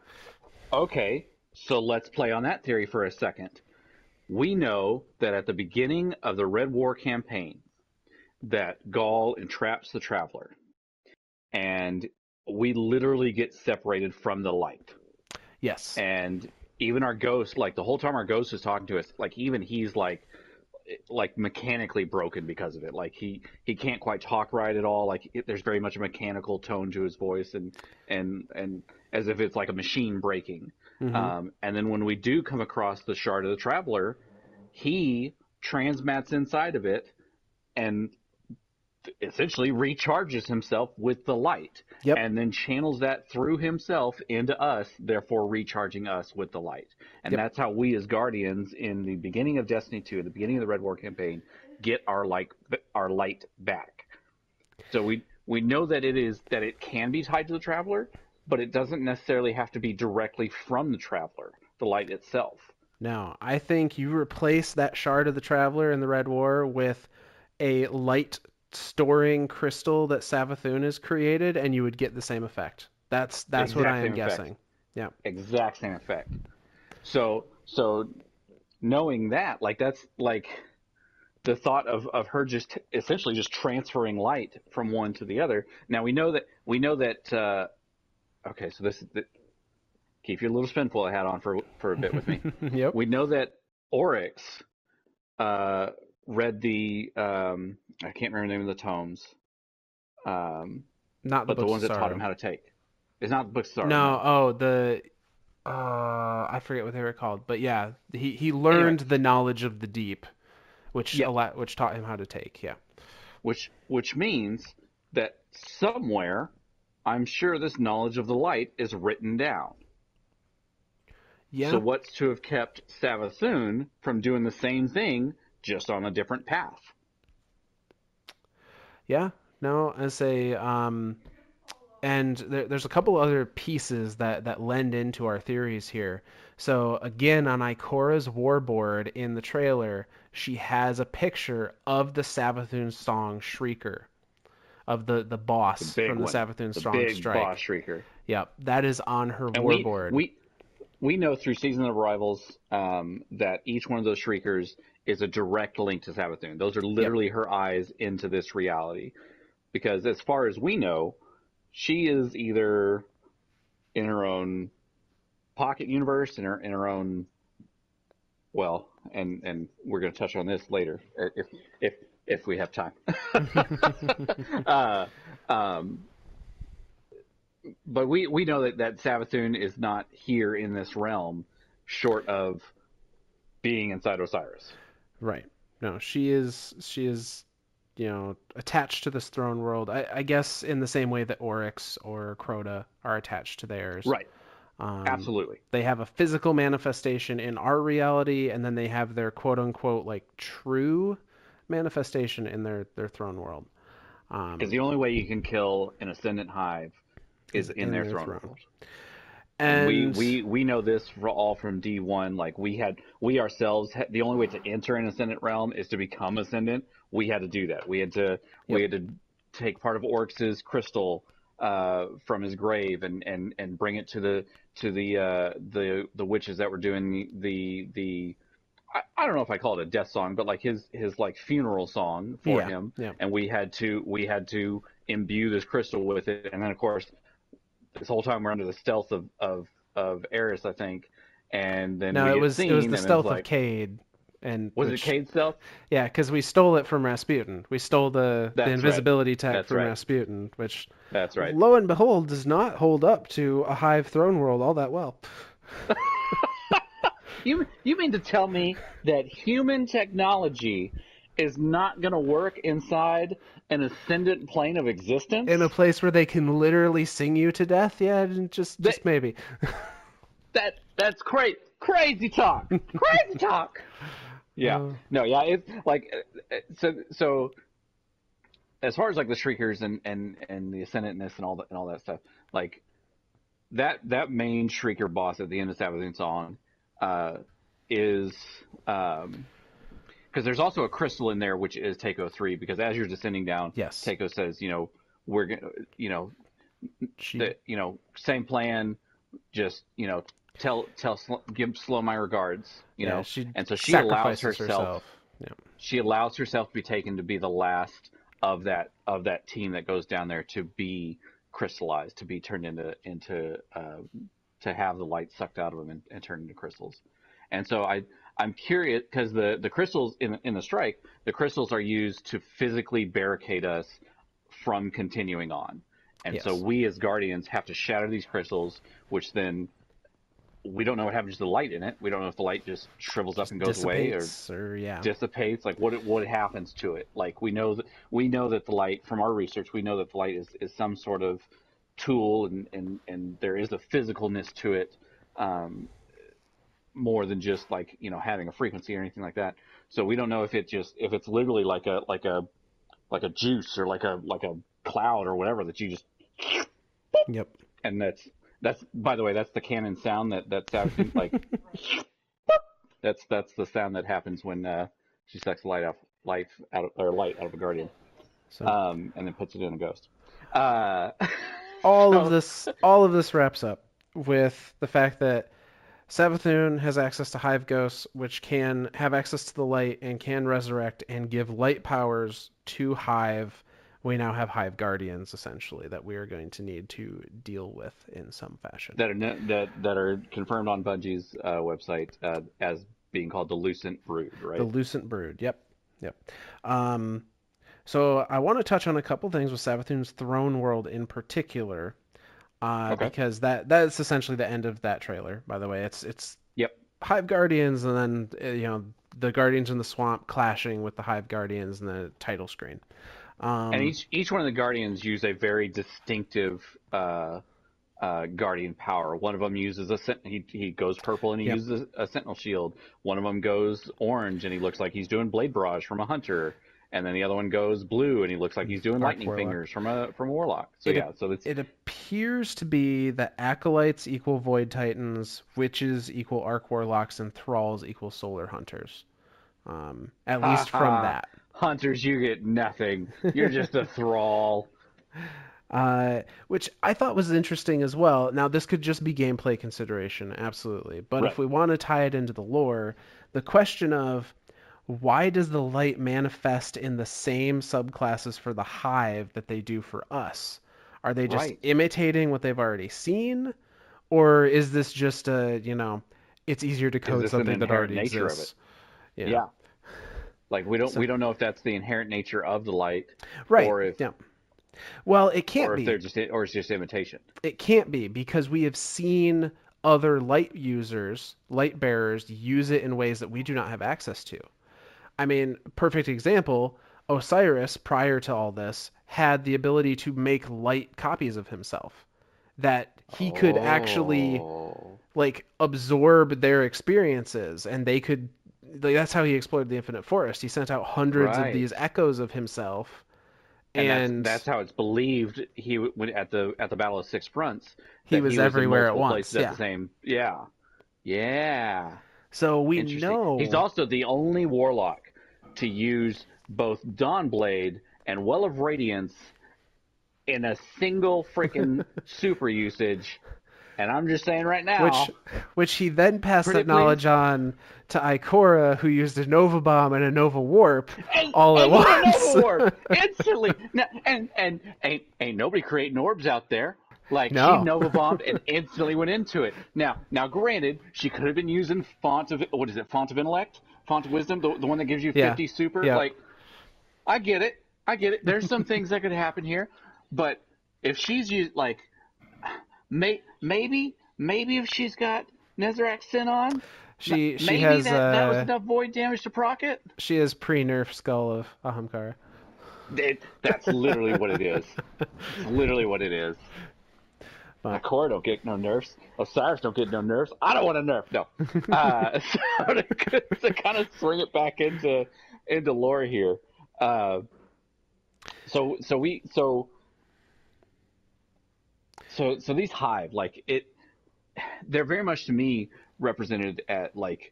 Okay, so let's play on that theory for a second. We know that at the beginning of the Red War campaign, that Gaul entraps the traveler, and we literally get separated from the light. Yes. And even our ghost, like the whole time our ghost is talking to us, like even he's like, like mechanically broken because of it. Like he he can't quite talk right at all. Like it, there's very much a mechanical tone to his voice, and and and as if it's like a machine breaking. Mhm. Um, and then when we do come across the shard of the traveler, he transmats inside of it and essentially recharges himself with the light Yep. and then channels that through himself into us therefore recharging us with the light and Yep. that's how we as guardians in the beginning of destiny 2 the beginning of the red war campaign get our light our light back so we we know that it is that it can be tied to the traveler but it doesn't necessarily have to be directly from the traveler the light itself No, I think you replace that shard of the Traveler in the Red War with a light storing crystal that Savathun has created, and you would get the same effect. That's that's what I am effect. guessing. Yeah. exact same effect. So so knowing that, like that's like the thought of, of her just essentially just transferring light from one to the other. Now we know that we know that uh, okay, so this th- keep your little spinful hat on for for a bit with me. yep. we know that Oryx uh, read the um, I can't remember the name of the tomes. Um, Not the but the ones that taught him how to take. It's not the books of Sorrow. No, oh the uh I forget what they were called, but yeah, he he learned the knowledge of the deep, which Yep. ala- which taught him how to take. Yeah. which which means that somewhere I'm sure this knowledge of the light is written down. Yeah. So what's to have kept Savathun from doing the same thing just on a different path? Yeah, no, I say, um, and there, there's a couple other pieces that that lend into our theories here. So again, on Ikora's warboard in the trailer, she has a picture of the Savathun song Shrieker, of the the boss The from the one. Savathun The song big Strike. boss shrieker. Yep, that is on her And we, warboard. we we know through season of arrivals um, that each one of those shriekers is a direct link to Savathun. Those are literally her eyes into this reality. Because as far as we know, she is either in her own pocket universe, in her in her own well, and and we're going to touch on this later uh, if if if we have time. uh, um, but we we know that that Savathun is not here in this realm, short of being inside Osiris. Right. No, she is she is you know attached to this throne world. I, I guess in the same way that Oryx or Crota are attached to theirs. Right. Um, Absolutely. They have a physical manifestation in our reality, and then they have their quote unquote like true manifestation in their their throne world. Um, Because the only way you can kill an ascendant hive is in, their, throne. world. And we, we we know this for all from D1. Like we had we ourselves had, the only way to enter an ascendant realm is to become ascendant. We had to do that. We had to we had to take part of Oryx's crystal uh, from his grave and, and, and bring it to the to the uh, the the witches that were doing the the, the I, I don't know if I call it a death song, but like his his like funeral song for Yeah, him. yeah. And we had to we had to imbue this crystal with it, and then of course this whole time we're under the stealth of of of Eris, I think. And then no, it was seen, it was the stealth like, of Cayde. And Was which- it Cayde stealth? Yeah, because we stole it from Rasputin. We stole the, That's the right. invisibility tech That's from right. Rasputin, which That's right. lo and behold does not hold up to a hive throne world all that well. You you mean to tell me that human technology is not going to work inside an ascendant plane of existence? In a place where they can literally sing you to death, yeah, just They- just maybe. that that's great. Crazy talk. Crazy talk. Yeah. Uh, No, yeah, it's like so so as far as like the shriekers and and and the ascendantness and all that and all that stuff, like that that main shrieker boss at the end of Savathun Song uh, is um because there's also a crystal in there which is Takeo three because as you're descending down, Yes. Takeo says you know we're gonna you know she, the you know same plan, just you know tell tell give slow my regards you yeah, know she and so she allows sacrifices herself Yeah. she allows herself to be taken to be the last of that of that team that goes down there to be crystallized, to be turned into into uh, to have the light sucked out of them and, and turned into crystals. And so I I'm curious because the the crystals in in the strike, the crystals are used to physically barricade us from continuing on. And so we as guardians have to shatter these crystals, which then we don't know what happens to the light in it. We don't know if the light just shrivels up and goes away or dissipates or yeah. dissipates like what what happens to it like we know that we know that the light from our research we know that the light is, is some sort of tool and, and and there is a physicalness to it um, more than just like you know having a frequency or anything like that so we don't know if it just if it's literally like a like a like a juice or like a like a cloud or whatever that you just Yep. and that's that's by the way that's the canon sound that that sound like that's that's the sound that happens when uh, she sucks light off life out of or light out of a guardian So um, and then puts it in a ghost uh, all so- of this all of this wraps up with the fact that Savathun has access to Hive Ghosts, which can have access to the light and can resurrect and give light powers to Hive. We now have Hive Guardians, essentially, that we are going to need to deal with in some fashion. that are no- that that are confirmed on Bungie's uh, website uh, as being called the Lucent Brood right The Lucent Brood. Yep. Yep. Um, so I want to touch on a couple things with Savathun's Throne World in particular, uh, Okay. because that that's essentially the end of that trailer. By the way, it's it's Yep. Hive Guardians, and then uh, you know the Guardians in the swamp clashing with the Hive Guardians in the title screen. Um, and each each one of the guardians use a very distinctive uh, uh, guardian power. One of them uses a he he goes purple and he Yep. uses a, a sentinel shield. One of them goes orange and he looks like he's doing blade barrage from a hunter. And then the other one goes blue and he looks like he's doing Dark lightning Warlock. fingers from a from a warlock. So It- yeah, so it's it appears to be that acolytes equal void titans, witches equal arc warlocks, and thralls equal solar hunters. Um, at Ha least from ha. that. hunters. You get nothing. You're just a thrall. uh, which I thought was interesting as well. Now, this could just be gameplay consideration, absolutely. But Right. if we want to tie it into the lore, the question of why does the light manifest in the same subclasses for the hive that they do for us? Are they just Right. imitating what they've already seen? Or is this just a, you know, it's easier to code something that already nature of exists? Yeah. Like we don't So- we don't know if that's the inherent nature of the light, Right. Or if- yeah. Well, it can't or be. if they're just or it's just imitation. It can't be because we have seen other light users, light bearers, use it in ways that we do not have access to. I mean, perfect example Osiris, prior to all this, had the ability to make light copies of himself. That he could actually Oh. like absorb their experiences and they could like that's how he explored the infinite forest he sent out hundreds Right. of these echoes of himself and, and, that's, that's how it's believed he w- when at the at the Battle of Six Fronts. He was in everywhere at once, At yeah. the same, yeah, yeah. so we know He's also the only warlock to use both Dawnblade and Well of Radiance in a single freaking super usage. And I'm just saying right now, which which he then passed that knowledge on to Ikora, who used a Nova Bomb and a Nova Warp and, all at and with a once. Nova Warp, instantly. Now, and and ain't ain't nobody creating orbs out there. Like No. she Nova bombed and instantly went into it. Now, now, granted, she could have been using font of what is it? Font of intellect, font of wisdom, the, the one that gives you Yeah. fifty super. Yeah. Like, I get it, I get it. There's some things that could happen here, but if she's used like, may, maybe maybe if she's got Nezarec Sin on, she she maybe has that, that was uh, enough void damage to proc it. she is pre nerf skull of Ahamkara. It, that's literally what it is. It's literally what it is. But Core don't get no nerfs. Osiris don't get no nerfs. I don't want a nerf. No. uh, so to, to kind of swing it back into into lore here. Uh, so so we so so so these hive like it they're very much to me represented at like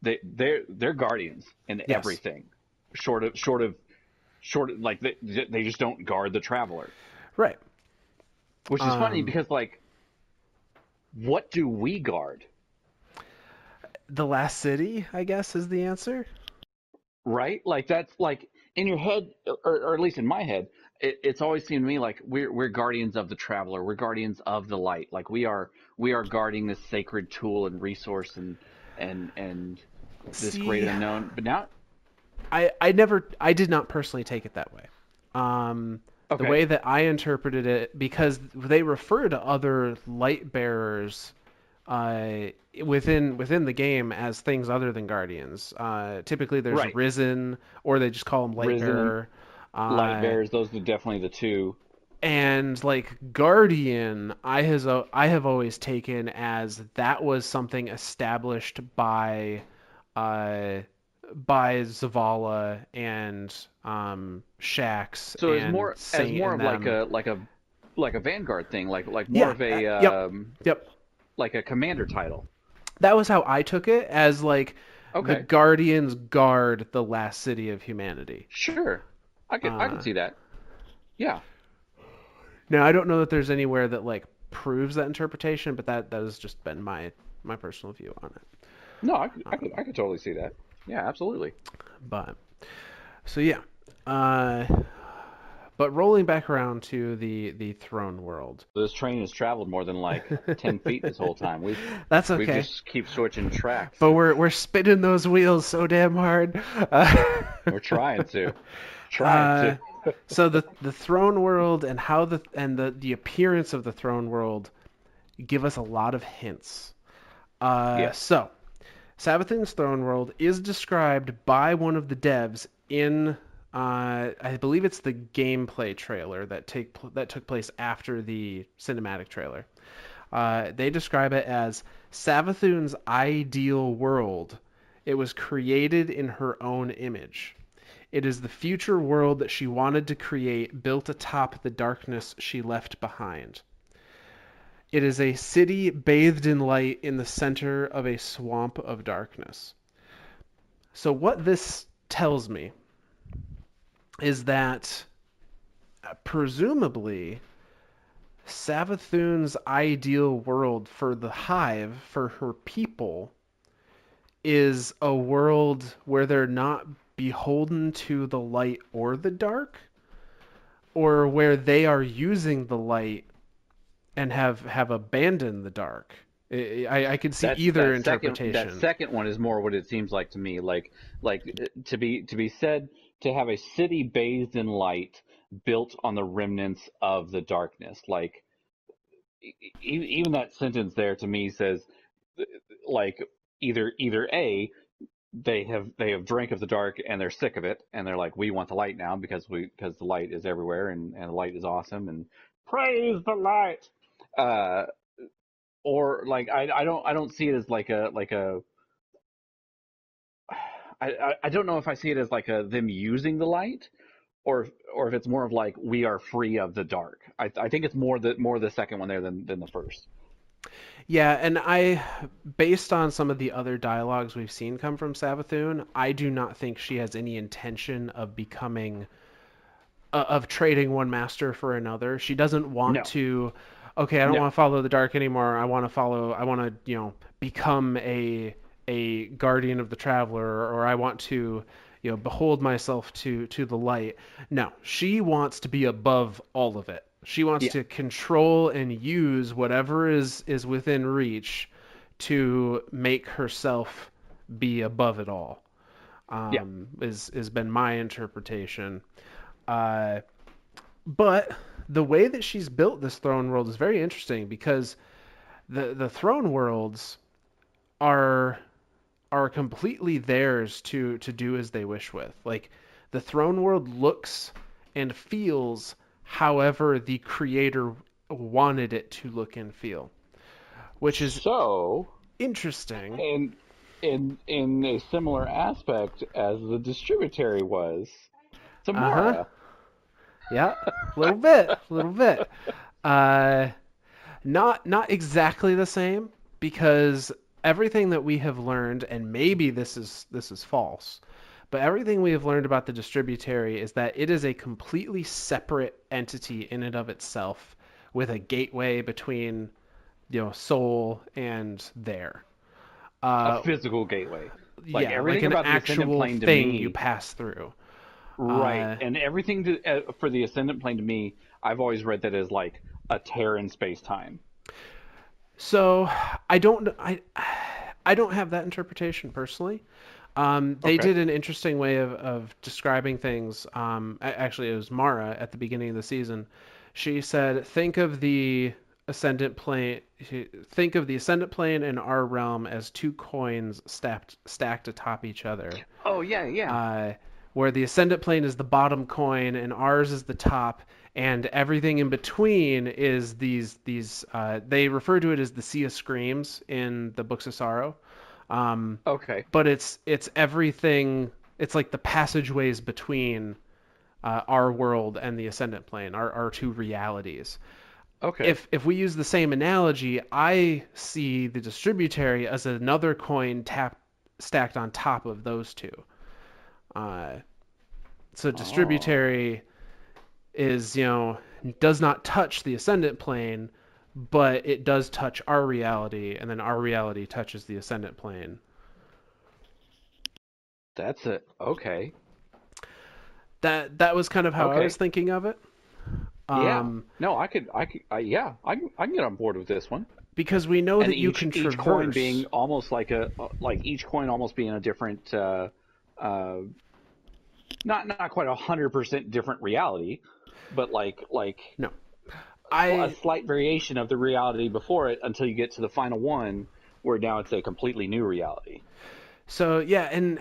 they they're they're guardians in Yes. everything short of short of short of like they they just don't guard the traveler right. Which is funny Um, because like what do we guard? The last city, I guess, is the answer. right? Like that's like in your head or, or at least in my head it, it's always seemed to me like we're we're guardians of the traveler. We're guardians of the light. Like we are we are guarding this sacred tool and resource and and and this great unknown. But now I, I never I did not personally take it that way. Um, Okay. The way that I interpreted it, because they refer to other light bearers uh, within within the game as things other than guardians. Uh, typically, there's Right. risen, or they just call them light Risen, bearer. Uh, light bearers those are definitely the two and like guardian i has i have always taken as that was something established by uh by zavala and um Shaxx so it's more as more of like a like a like a vanguard thing like like more Yeah, of a uh, yep. um yep like a commander title. That was how i took it as like okay. The guardians guard the last city of humanity. Sure. I can i Uh, can see that. Yeah. Now i don't know that there's anywhere that like proves that interpretation but that that has just been my my personal view on it. No i could, I could i could totally see that yeah absolutely But so yeah. Uh but rolling back around to the the throne world. this train has traveled more than like 10 feet this whole time we That's okay. we just keep switching tracks But we're we're spinning those wheels so damn hard. Uh, we're trying to trying Uh, to so the the throne world and how the and the the appearance of the throne world give us a lot of hints. Uh, Yes. So, Savathun's throne world is described by one of the devs in, uh, I believe it's the gameplay trailer that take that took place after the cinematic trailer. Uh, they describe it as Savathun's ideal world. It was created in her own image. It is the future world that she wanted to create, built atop the darkness she left behind. It is a city bathed in light in the center of a swamp of darkness. So, what this tells me is that uh, presumably Savathun's ideal world for the hive, for her people, is a world where they're not beholden to the light or the dark, or where they are using the light and have have abandoned the dark. I, I, could see That's- either that second- interpretation. that second one is more what it seems like to me. Like like uh, to be to be said to have a city bathed in light, built on the remnants of the darkness. Like even that sentence there to me says uh, like either either a they have they have drank of the dark and they're sick of it and they're like we want the light now because we because the light is everywhere and and the light is awesome and praise the light uh or like I, I don't I don't see it as like a like a I, I don't know if I see it as like a them using the light or or if it's more of like we are free of the dark. I I think it's more the more the second one there than than the first. Yeah, and I, based on some of the other dialogues we've seen come from Savathun, I do not think she has any intention of becoming, uh, of trading one master for another. She doesn't want No. to. Okay, I don't No. want to follow the dark anymore. I want to follow. I want to, you know, become a a guardian of the traveler, or I want to, you know, behold myself to to the light. No, she wants to be above all of it. She wants Yeah. to control and use whatever is is within reach to make herself be above it all. Um, Yeah. is has been my interpretation. Uh, but the way that she's built this throne world is very interesting because the the throne worlds are are completely theirs to to do as they wish with. Like the throne world looks and feels however the creator wanted it to look and feel, which is so interesting. And in in a similar aspect as the distributary was to Uh-huh. Yeah, a little bit, a little bit. Uh, not not exactly the same because everything that we have learned, and maybe this is this is false, but everything we have learned about the distributary is that it is a completely separate entity in and of itself, with a gateway between, you know, soul and there. Uh, a physical gateway. Like yeah, everything like an about the Ascendant actual thing me- you pass through. Right. Uh, and everything to, uh, for the ascendant plane to me, I've always read that as like a tear in space time. So I don't I I don't have that interpretation personally. Um, they Okay. did an interesting way of, of describing things. Um, actually, it was Mara at the beginning of the season. She said, "Think of the ascendant plane. Think of the ascendant plane and our realm as two coins stacked stacked atop each other. Oh yeah, yeah. Uh, where the ascendant plane is the bottom coin and ours is the top, and everything in between is these these. Uh, they refer to it as the Sea of Screams in the Books of Sorrow. Um, okay. but it's it's everything. It's like the passageways between uh, our world and the ascendant plane, our our two realities. Okay. If if we use the same analogy, I see the distributary as another coin tap stacked on top of those two. Uh, so distributary is you know does not touch the ascendant plane, but it does touch our reality, and then our reality touches the ascendant plane. That's it. Okay. That that was kind of how I was thinking of it. Yeah. Um, No, I could. I could. I, yeah. I can. I can get on board with this one. because we know and that you each, can each coin being almost like a like each coin almost being a different. Uh, uh, not not quite a hundred percent different reality, but like like no, a I slight variation of the reality before it until you get to the final one where now it's a completely new reality. So yeah, and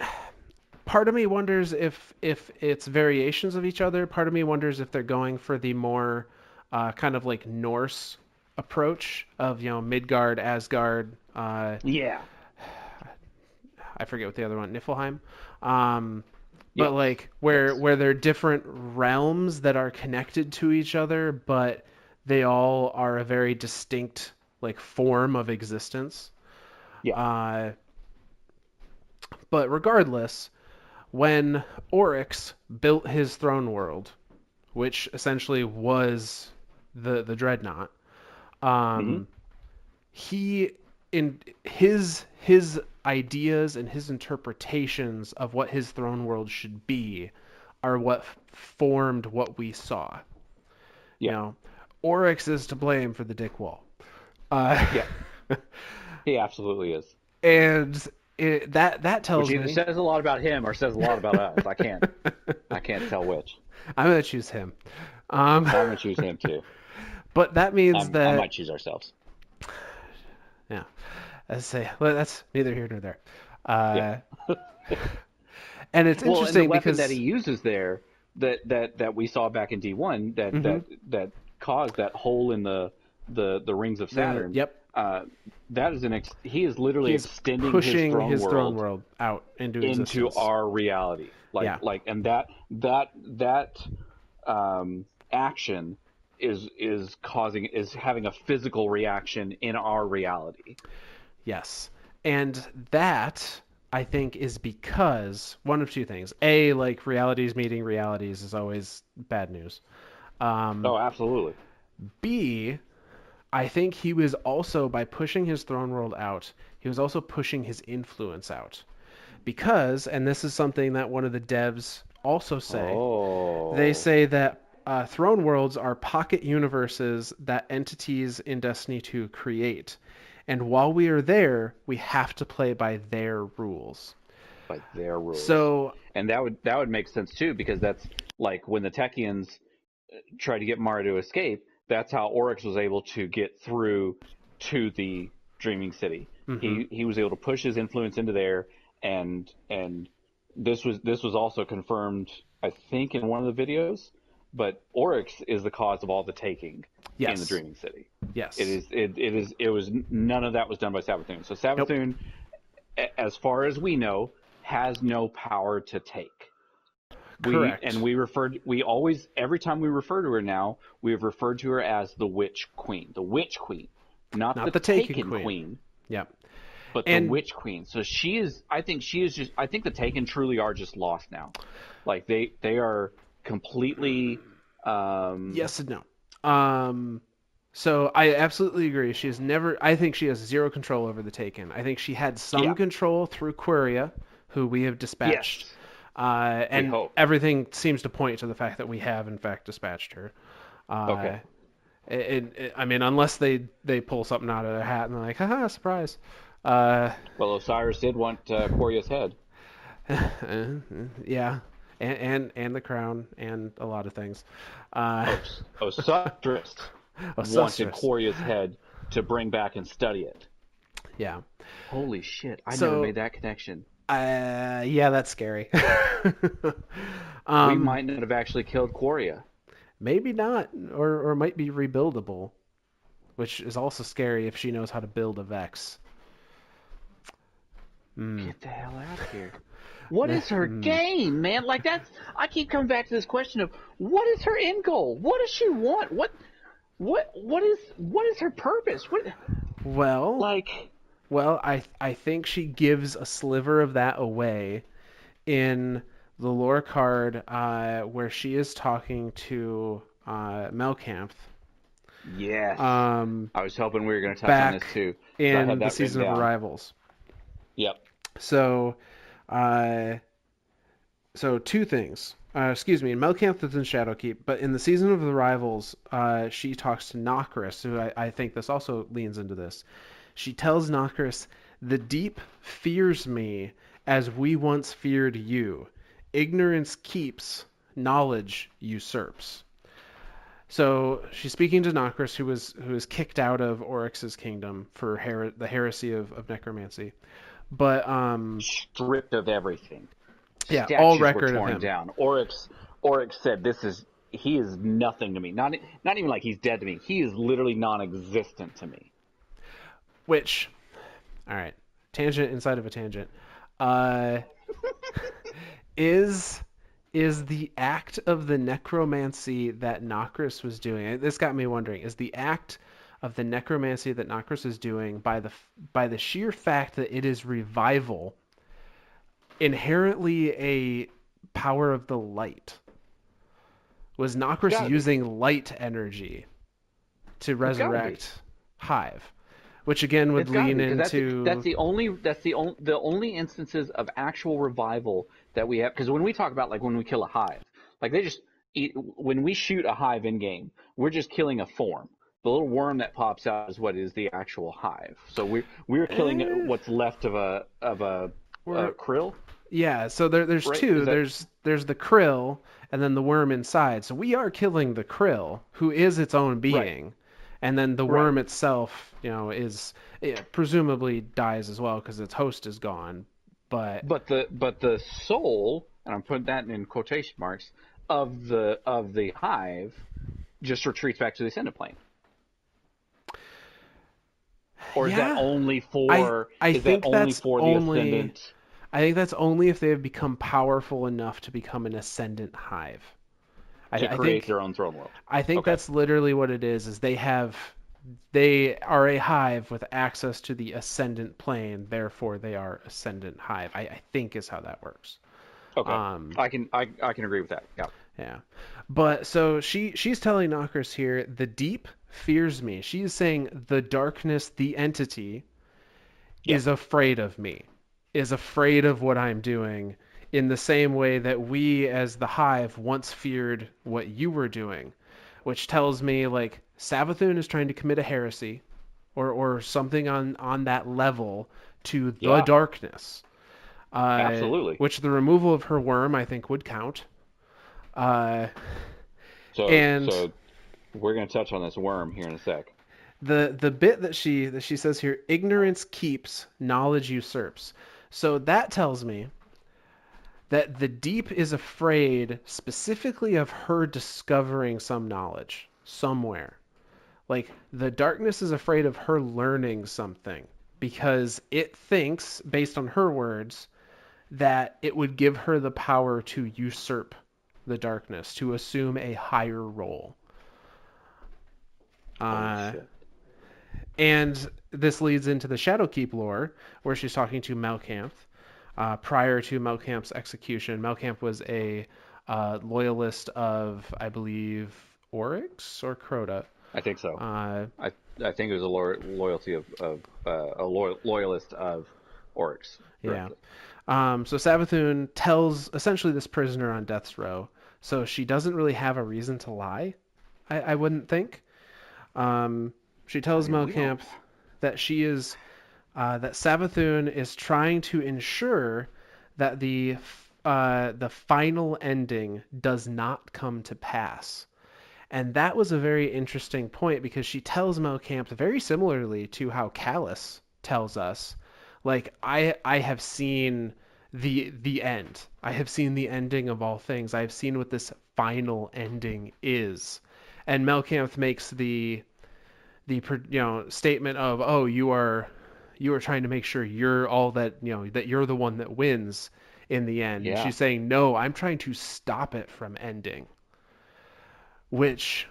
part of me wonders if if it's variations of each other. Part of me wonders if they're going for the more uh, kind of like Norse approach of you know Midgard, Asgard. Uh, Yeah. I forget what the other one, Niflheim. Um, but Yeah. like where Yes. where they're different realms that are connected to each other, but they all are a very distinct like form of existence. Yeah. Uh, but regardless, when Oryx built his throne world, which essentially was the the dreadnought, um, he in his his ideas and his interpretations of what his throne world should be are what formed what we saw. You Yeah. know, Oryx is to blame for the dick wall. Uh, Yeah. He absolutely is. and it, that that tells Which either me says a lot about him or says a lot about us. I can't. I can't tell which. I'm gonna choose him. Um, I'm gonna choose him too. but that means I'm, I might choose ourselves. Yeah, let's say well, that's neither here nor there. Uh, and it's well, and the interesting because that he uses there, that that that we saw back in D1, that Mm-hmm. that that caused that hole in the the the rings of Saturn. yep. Uh, that is an ex- he is literally he's extending pushing his throne world throne world out into into our reality. Like Yeah. like and that that that um, action is is causing is having a physical reaction in our reality. Yes. And that I think is because one of two things. A, like realities meeting realities is always bad news. Um, Oh, absolutely. B, I think he was also by pushing his throne world out, he was also pushing his influence out. Because, and this is something that one of the devs also say, Oh. they say that uh, throne worlds are pocket universes that entities in Destiny 2 create. And while we are there, we have to play by their rules. like their rules. So, and that would that would make sense too because that's like when the Techeuns uh, tried to get Mara to escape. That's how Oryx was able to get through to the Dreaming City. He he was able to push his influence into there, and and this was this was also confirmed. I think in one of the videos but Oryx is the cause of all the taking Yes. in the Dreaming City. Yes. It is. It, it is. It was none of that was done by Savathun. So Savathun, a- as far as we know, has no power to take. We, Correct. And we referred. We always, every time we refer to her now, we have referred to her as the Witch Queen. The Witch Queen, not, Not the, the Taken Taken Queen. Queen, Yeah. but And- the Witch Queen. So she is. I think she is just. I think the Taken truly are just lost now. Like they, they are completely. Um, Yes and no. Um, so I absolutely agree. She has never. I think she has zero control over the Taken. I think she had some Yeah. control through Quria, who we have dispatched. Yes. Uh, and hope. everything seems to point to the fact that we have, in fact, dispatched her. Uh, Okay. It, it, I mean, unless they they pull something out of their hat and they're like, haha, surprise. Uh, Well, Osiris did want uh, Quria's head. yeah, and, and and the crown and a lot of things. Uh, Osiris wanted Quria's head to bring back and study it. yeah. Holy shit! I So- never made that connection. Uh, yeah, that's scary. we um, might not have actually killed Coria. maybe not, or or might be rebuildable, which is also scary if she knows how to build a Vex. Hmm. Get the hell out of here. What is her game, man? Like that's I keep coming back to this question of what is her end goal? What does she want? What what what is what is her purpose? What Well, like well, I I think she gives a sliver of that away in the lore card uh, where she is talking to uh, Malkamph yes. um, I was hoping we were going to touch on this too. 'cause I had in the season of. Arrivals. Yep. So, uh, so two things. Uh, excuse me, in Malkamph is in Shadowkeep, but in the season of the Arrivals, uh, she talks to Nokris, who I, I think this also leans into this. She tells Nokris, "The deep fears me as we once feared you. Ignorance keeps, knowledge usurps." So she's speaking to Nokris, who was who was kicked out of Oryx's kingdom for her- the heresy of, of necromancy. But um, Stripped of everything. Yeah, Statues all were record of torn him. down. Oryx Oryx said this is he is nothing to me. Not not even like he's dead to me. He is literally non-existent to me. which, all right, tangent inside of a tangent, uh, is is the act of the necromancy that Nokris was doing. This got me wondering: is the act of the necromancy that Nokris is doing by the by the sheer fact that it is revival inherently a power of the light? Was Nokris using light energy to resurrect Hive? Which again would It's gotta lean that's, into that's the only that's the only the only instances of actual revival that we have. Because when we talk about like when we kill a hive, like they just eat, when we shoot a hive in game, we're just killing a form. The little worm that pops out is what is the actual hive. So we're we're killing Eh. what's left of a of a, a krill. Yeah, so there, there's Right, two. that- There's there's the krill and then the worm inside. So we are killing the krill, who is its own being, and then the worm itself, you know, is it presumably dies as well because its host is gone. But But the but the soul, and I'm putting that in quotation marks, of the of the hive, just retreats back to the ascendant plane. Or is Yeah. that only for? I is think that that's only- ascendant? I think that's only if they have become powerful enough to become an ascendant hive. I, To I create think their own throne world. I think Okay. that's literally what it is. Is they have, they are a hive with access to the ascendant plane. Therefore, they are ascendant hive. I, I think is how that works. Okay, Um, I can I, I can agree with that. Yeah. Yeah, but so she she's telling Nokris here, the deep fears me. She's saying the darkness, the entity, Yeah. is afraid of me, is afraid of what I'm doing. In the same way that we, as the hive, once feared what you were doing, which tells me like Savathun is trying to commit a heresy, or or something on on that level to the Yeah. darkness. Uh, Absolutely. Which the removal of her worm, I think, would count. Uh, So And- so we're gonna touch on this worm here in a sec. the the bit that she that she says here, ignorance keeps, knowledge usurps. So that tells me that the deep is afraid specifically of her discovering some knowledge somewhere. Like the darkness is afraid of her learning something because it thinks, based on her words, that it would give her the power to usurp the darkness, to assume a higher role. Uh, and this leads into the Shadowkeep lore, where she's talking to Malkamph. Uh, prior to Malkamph's execution, Malkamph was a uh, loyalist of, I believe, Oryx or Crota. I think so. Uh, I I think it was a lo- loyalty of, of uh, a loyal, loyalist of Oryx. yeah. Um, so Savathun tells essentially this prisoner on death's row. So she doesn't really have a reason to lie, I, I wouldn't think. Um, she tells I mean, we Malkamph that she is uh, that Savathun is trying to ensure that the uh, the final ending does not come to pass. And that was a very interesting point because she tells Malkamph very similarly to how Calus tells us like I I have seen the the end. I have seen the ending of all things. I have seen what this final ending is. And Malkamph makes the the you know statement of oh you are you are trying to make sure you're all that you know that you're the one that wins in the end. Yeah. She's saying no, I'm trying to stop it from ending. Which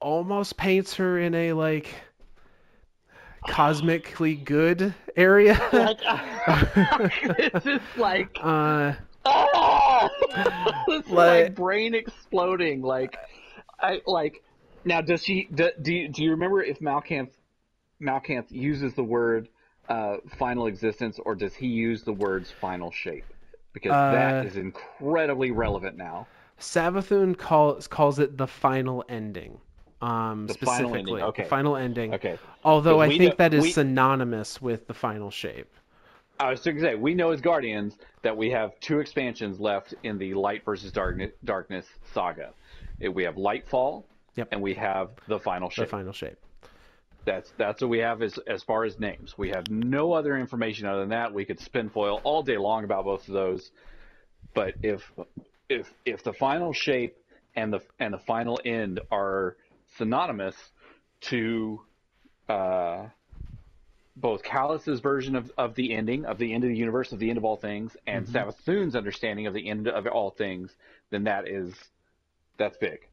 almost paints her in a like cosmically good area. it's just like uh, it's Like- like brain exploding. Like I like now. Does she? Do, do you, do you remember if Malkamph Malkamph uses the word uh, final existence, or does he use the words final shape? Because Uh, that is incredibly relevant now. Savathun calls calls it the final ending. Um, The final ending, specifically, okay. final ending. Okay. Although I think know- that is we- synonymous with the final shape. I was going to say, we know as Guardians that we have two expansions left in the Light versus Darkness, darkness saga. We have Lightfall, Yep. and we have the Final shape. The final shape. That's that's what we have as as far as names. We have no other information other than that. We could spin foil all day long about both of those, but if if if the final shape and the and the final end are synonymous to uh, both Calus's version of, of the ending of the end of the universe of the end of all things and Mm-hmm. Savathun's understanding of the end of all things, then that is that's big.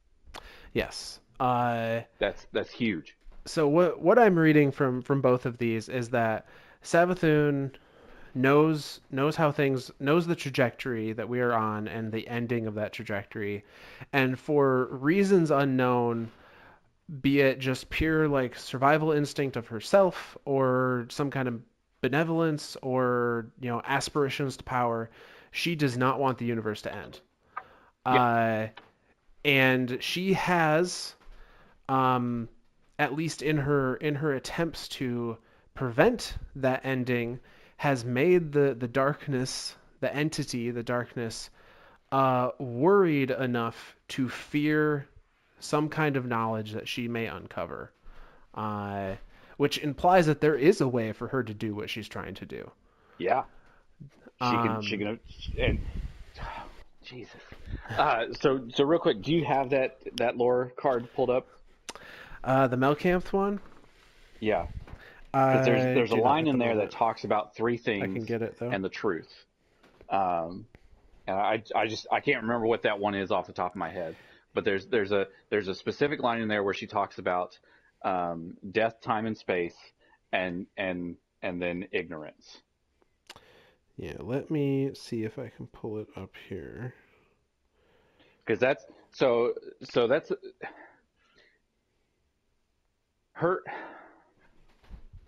Yes. Uh, That's that's huge. so what what I'm reading from from both of these is that Savathun knows knows how things knows the trajectory that we are on and the ending of that trajectory, and for reasons unknown, be it just pure like survival instinct of herself or some kind of benevolence or you know aspirations to power, she does not want the universe to end. Uh, and she has um, at least in her in her attempts to prevent that ending, has made the the darkness, the entity, the darkness, uh, worried enough to fear some kind of knowledge that she may uncover, uh, which implies that there is a way for her to do what she's trying to do. Yeah. She can. She Um, can. And Jesus. Uh, so so real quick, do you have that that lore card pulled up? Uh, the Malkamph one. Yeah. Uh, Because there's there's a line in there that talks about three things I can get it though. and the truth. Um, and I I just I can't remember what that one is off the top of my head. But there's there's a there's a specific line in there where she talks about um, death, time, and space, and and and then ignorance. Yeah, let me see if I can pull it up here. because that's so so that's her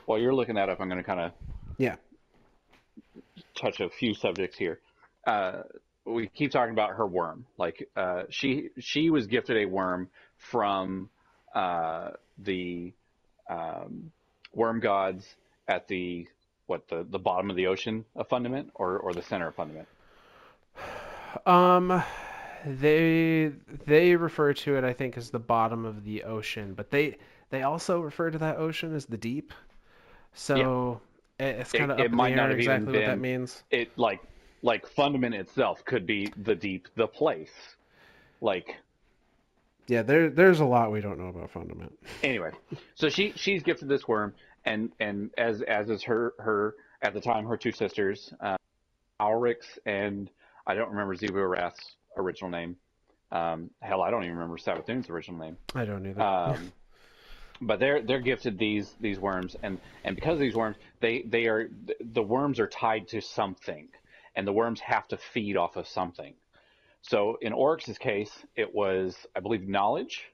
while you're looking that up i'm going to kind of Yeah. touch a few subjects here uh, we keep talking about her worm like uh, she she was gifted a worm from uh, the um, worm gods at the what the, the bottom of the ocean a fundament or, or the center of fundament Um, they they refer to it, I think, as the bottom of the ocean, but they they also refer to that ocean as the deep. So it- it's kind of it up in might not air have even exactly what that means. it like like fundament itself could be the deep, the place. Like Yeah, there there's a lot we don't know about Fundament. anyway, so she she's gifted this worm, and and as as is her her at the time her two sisters, uh, Aurix and I don't remember Xivu Arath's original name. Um, hell, I don't even remember Savathun's original name. I don't either. Um, but they're they're gifted these these worms, and and because of these worms, they they are the worms are tied to something, and the worms have to feed off of something. So in Oryx's case, it was I believe knowledge.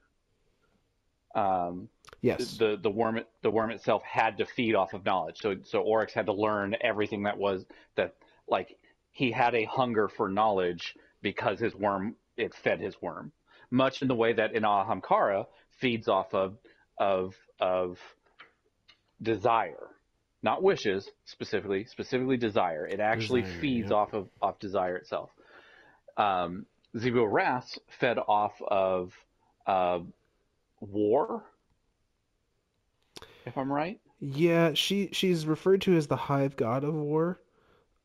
Um, yes. the the worm the worm itself had to feed off of knowledge. So so Oryx had to learn everything that was that like he had a hunger for knowledge because his worm it fed his worm, much in the way that in Ahamkara feeds off of of of desire, not wishes specifically, specifically desire. It actually Desire, feeds off of off desire itself. Um, Xivu Arath fed off of uh, war, if I'm right. Yeah, she she's referred to as the Hive God of War.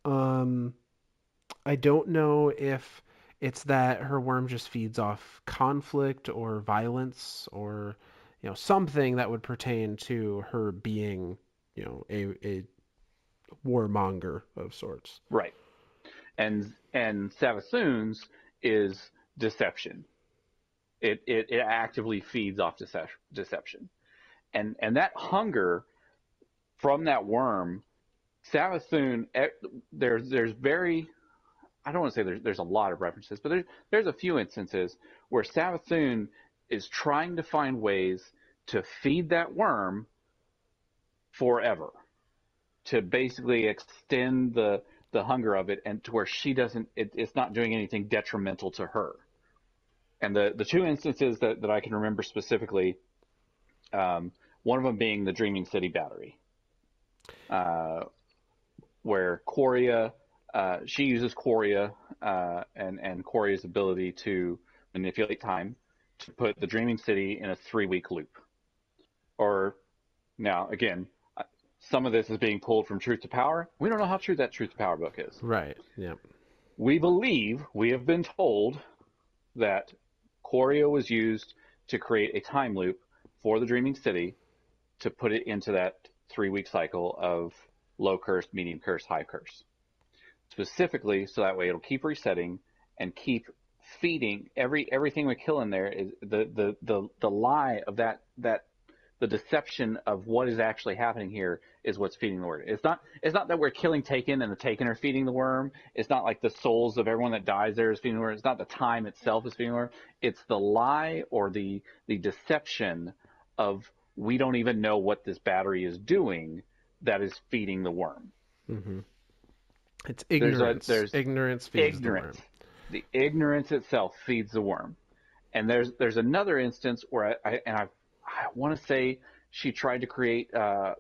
Um, I don't know if it's that her worm just feeds off conflict or violence or you know something that would pertain to her being you know a a warmonger of sorts. Right. And and Savathun's is deception. It, it it actively feeds off decep- deception. And and that hunger from that worm, Savathun eh, there's there's very I don't want to say there's there's a lot of references, but there's there's a few instances where Savathun is trying to find ways to feed that worm forever to basically extend the the hunger of it and to where she doesn't it, it's not doing anything detrimental to her. And the the two instances that, that i can remember specifically um, one of them being the dreaming city battery uh, where Quria, uh, she uses Quria uh, and and Quria's ability to manipulate time to put the dreaming city in a three week loop or now again uh, some of this is being pulled from truth to power we don't know how true that truth to power book is Right. Yeah. we believe we have been told that Quria was used to create a time loop for the Dreaming City to put it into that three week cycle of low curse, medium curse, high curse. Specifically, so that way it'll keep resetting and keep feeding every everything we kill in there is the the the, the lie of that that the deception of what is actually happening here is what's feeding the worm. It's not it's not that we're killing Taken and the Taken are feeding the worm. It's not like the souls of everyone that dies there is feeding the worm. It's not the time itself is feeding the worm. It's the lie or the the deception of we don't even know what this battery is doing that is feeding the worm. hmm It's a- ignorance. there's ignorance feeds ignorance. the worm. The ignorance itself feeds the worm. And there's there's another instance where I, I and I I want to say she tried to create uh,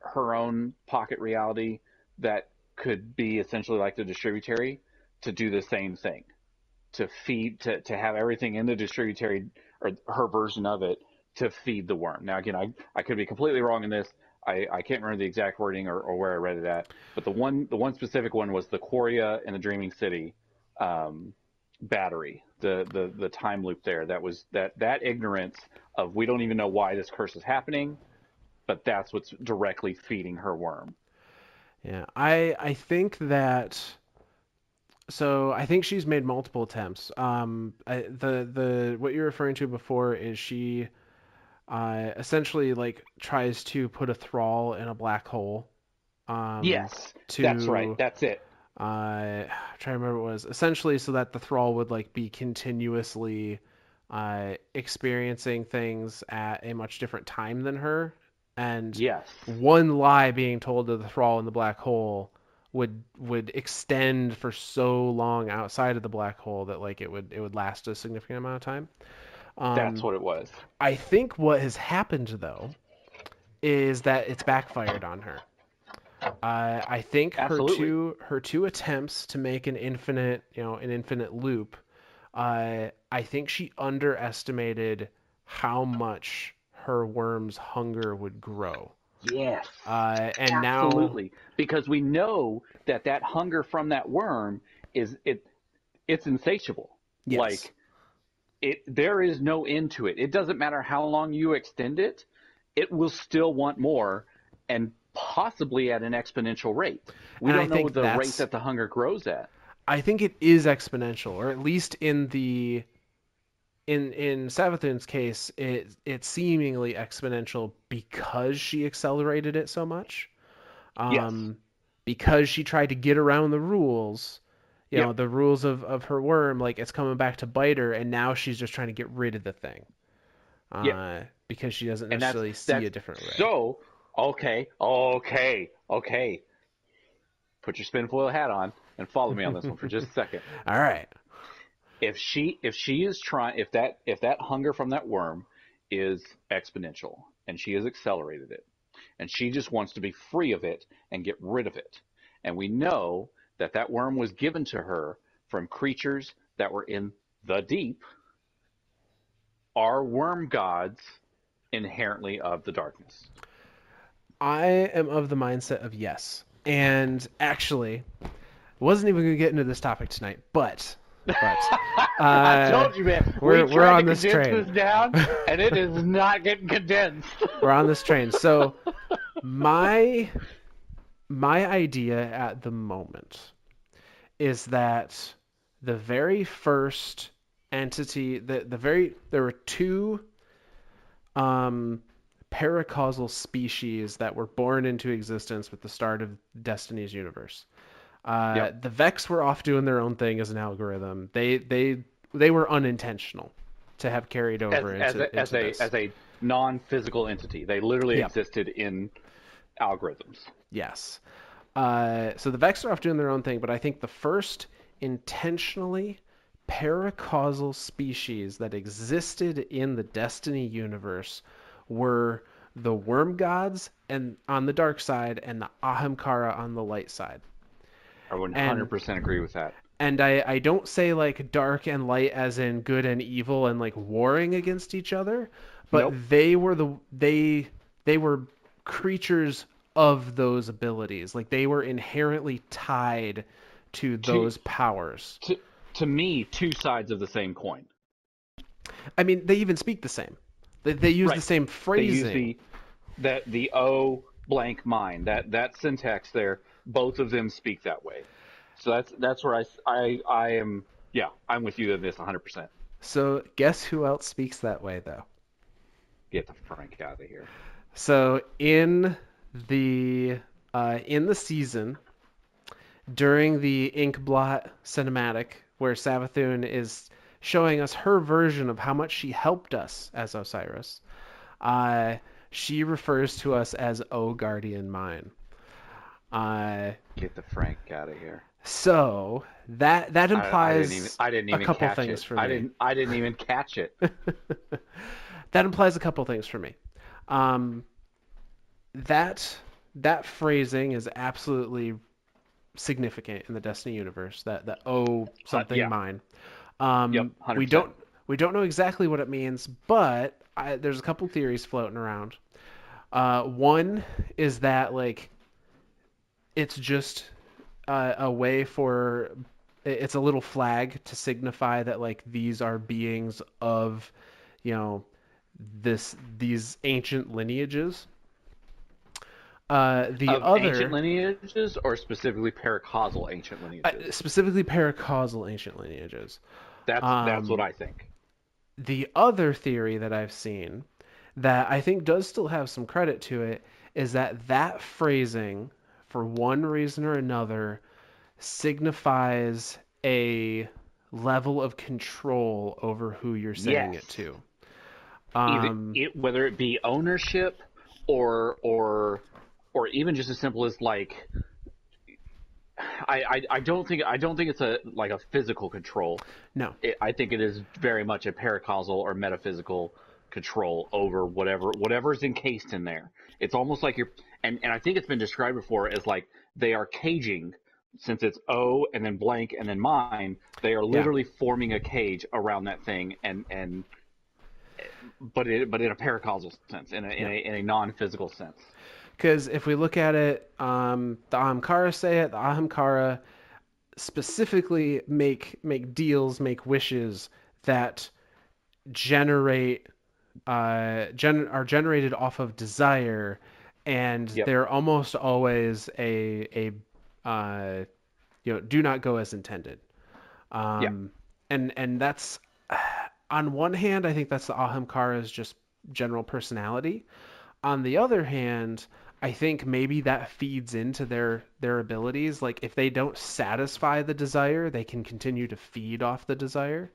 her own pocket reality that could be essentially like the distributary to do the same thing, to feed to to have everything in the distributary or her version of it to feed the worm. Now again, I I could be completely wrong in this. I, I can't remember the exact wording or, or where I read it at, but the one the one specific one was the Quria and the Dreaming City um, battery, the, the the time loop there. That was that that ignorance of we don't even know why this curse is happening, but that's what's directly feeding her worm. Yeah, I I think that so I think she's made multiple attempts. Um, I, the the what you're referring to before is she uh, essentially like tries to put a thrall in a black hole. Um, yes, to that's right. That's it. uh, I'm trying to remember what it was essentially so that the thrall would like be continuously uh, experiencing things at a much different time than her, and Yes, one lie being told to the thrall in the black hole would would extend for so long outside of the black hole that like it would it would last a significant amount of time. Um, that's what it was. I think what has happened though is that it's backfired on her. Uh, I think her two her two attempts to make an infinite you know an infinite loop. Uh, I think she underestimated how much her worm's hunger would grow. Yes. Uh, and Absolutely. now, Because we know that that hunger from that worm is it it's insatiable. yes, Like it there is no end to it. It doesn't matter how long you extend it, it will still want more and possibly at an exponential rate. We And don't know think the rate that the hunger grows at. I think it is exponential, or at least in the in in Savathun's case, it it's seemingly exponential because she accelerated it so much. Um, because she tried to get around the rules, you Yep. know, the rules of, of her worm, like it's coming back to bite her, and now she's just trying to get rid of the thing. Uh, Yep. because she doesn't And that's- necessarily see that's a different way. So, okay, okay, okay. Put your spin foil hat on and follow me on this one for just a second. All right. if she if she is trying if that if that hunger from that worm is exponential and she has accelerated it and she just wants to be free of it and get rid of it and we know that that worm was given to her from creatures that were in the deep are worm gods inherently of the darkness I am of the mindset of yes. And actually, wasn't even going to get into this topic tonight, but but I uh, told you, man. we're- we we're on to this train. this down, and it is not getting condensed. we're on this train. So my my idea at the moment is that the very first entity the the very there were two um paracausal species that were born into existence with the start of Destiny's universe. Uh, Yep. The Vex were off doing their own thing as an algorithm. They they they were unintentional to have carried over as into, a, as a as a non-physical entity. They literally Yeah. existed in algorithms. Yes. Uh, so the Vex are off doing their own thing, but I think the first intentionally paracausal species that existed in the Destiny universe were the Worm Gods and on the dark side and the Ahamkara on the light side. I would 100% agree with that. And I, I don't say like dark and light as in good and evil and like warring against each other, but Nope. they were the they they were creatures of those abilities. Like they were inherently tied to those powers. To to me, two sides of the same coin. I mean, they even speak the same. They, they use Right. the same phrasing. They use the that the O blank mine that that syntax there. Both of them speak that way. So that's that's where I I I am. Yeah, I'm with you on this 100%. So guess who else speaks that way though? Get the Frank out of here. So in the uh, in the season during the Inkblot cinematic, where Savathun is showing us her version of how much she helped us as Osiris, uh, she refers to us as O Guardian Mine. Uh, Get the Frank out of here. so that that I- I, implies didn't even, I didn't even a couple catch things it. for I me. didn't I didn't even catch it. that implies a couple things for me. Um, that that phrasing is absolutely significant in the Destiny universe. That that oh something yeah. mine. Um, Yep, we 100%. don't we don't know exactly what it means, but I, there's a couple theories floating around. Uh, one is that like it's just uh, a way for it's a little flag to signify that like these are beings of you know this these ancient lineages uh the of other ancient lineages or specifically paracausal ancient uh, lineages? specifically paracausal ancient lineages that's that's um, what I think. the other theory that I've seen that I think does still have some credit to it is that that phrasing, for one reason or another, signifies a level of control over who you're saying Yes. it to. Either Um, it, whether it be ownership or or or even just as simple as like I, I, I don't think I don't think it's a like a physical control. no, It, I think it is very much a paracausal or metaphysical control over whatever whatever's encased in there. It's almost like you're and, and I think it's been described before as like they are caging since it's O and then blank and then mine, they are literally forming a cage around that thing and and but it but in a paracausal sense, in a in a, in a non physical sense. Because if we look at it, um, the Ahamkara say it. The Ahamkara specifically make make deals, make wishes that generate uh, gen- are generated off of desire, and Yep. they're almost always a a uh, you know do not go as intended. Um, and and that's on one hand, I think that's the Ahamkara's just general personality. On the other hand, I think maybe that feeds into their their abilities. Like if they don't satisfy the desire, they can continue to feed off the desire.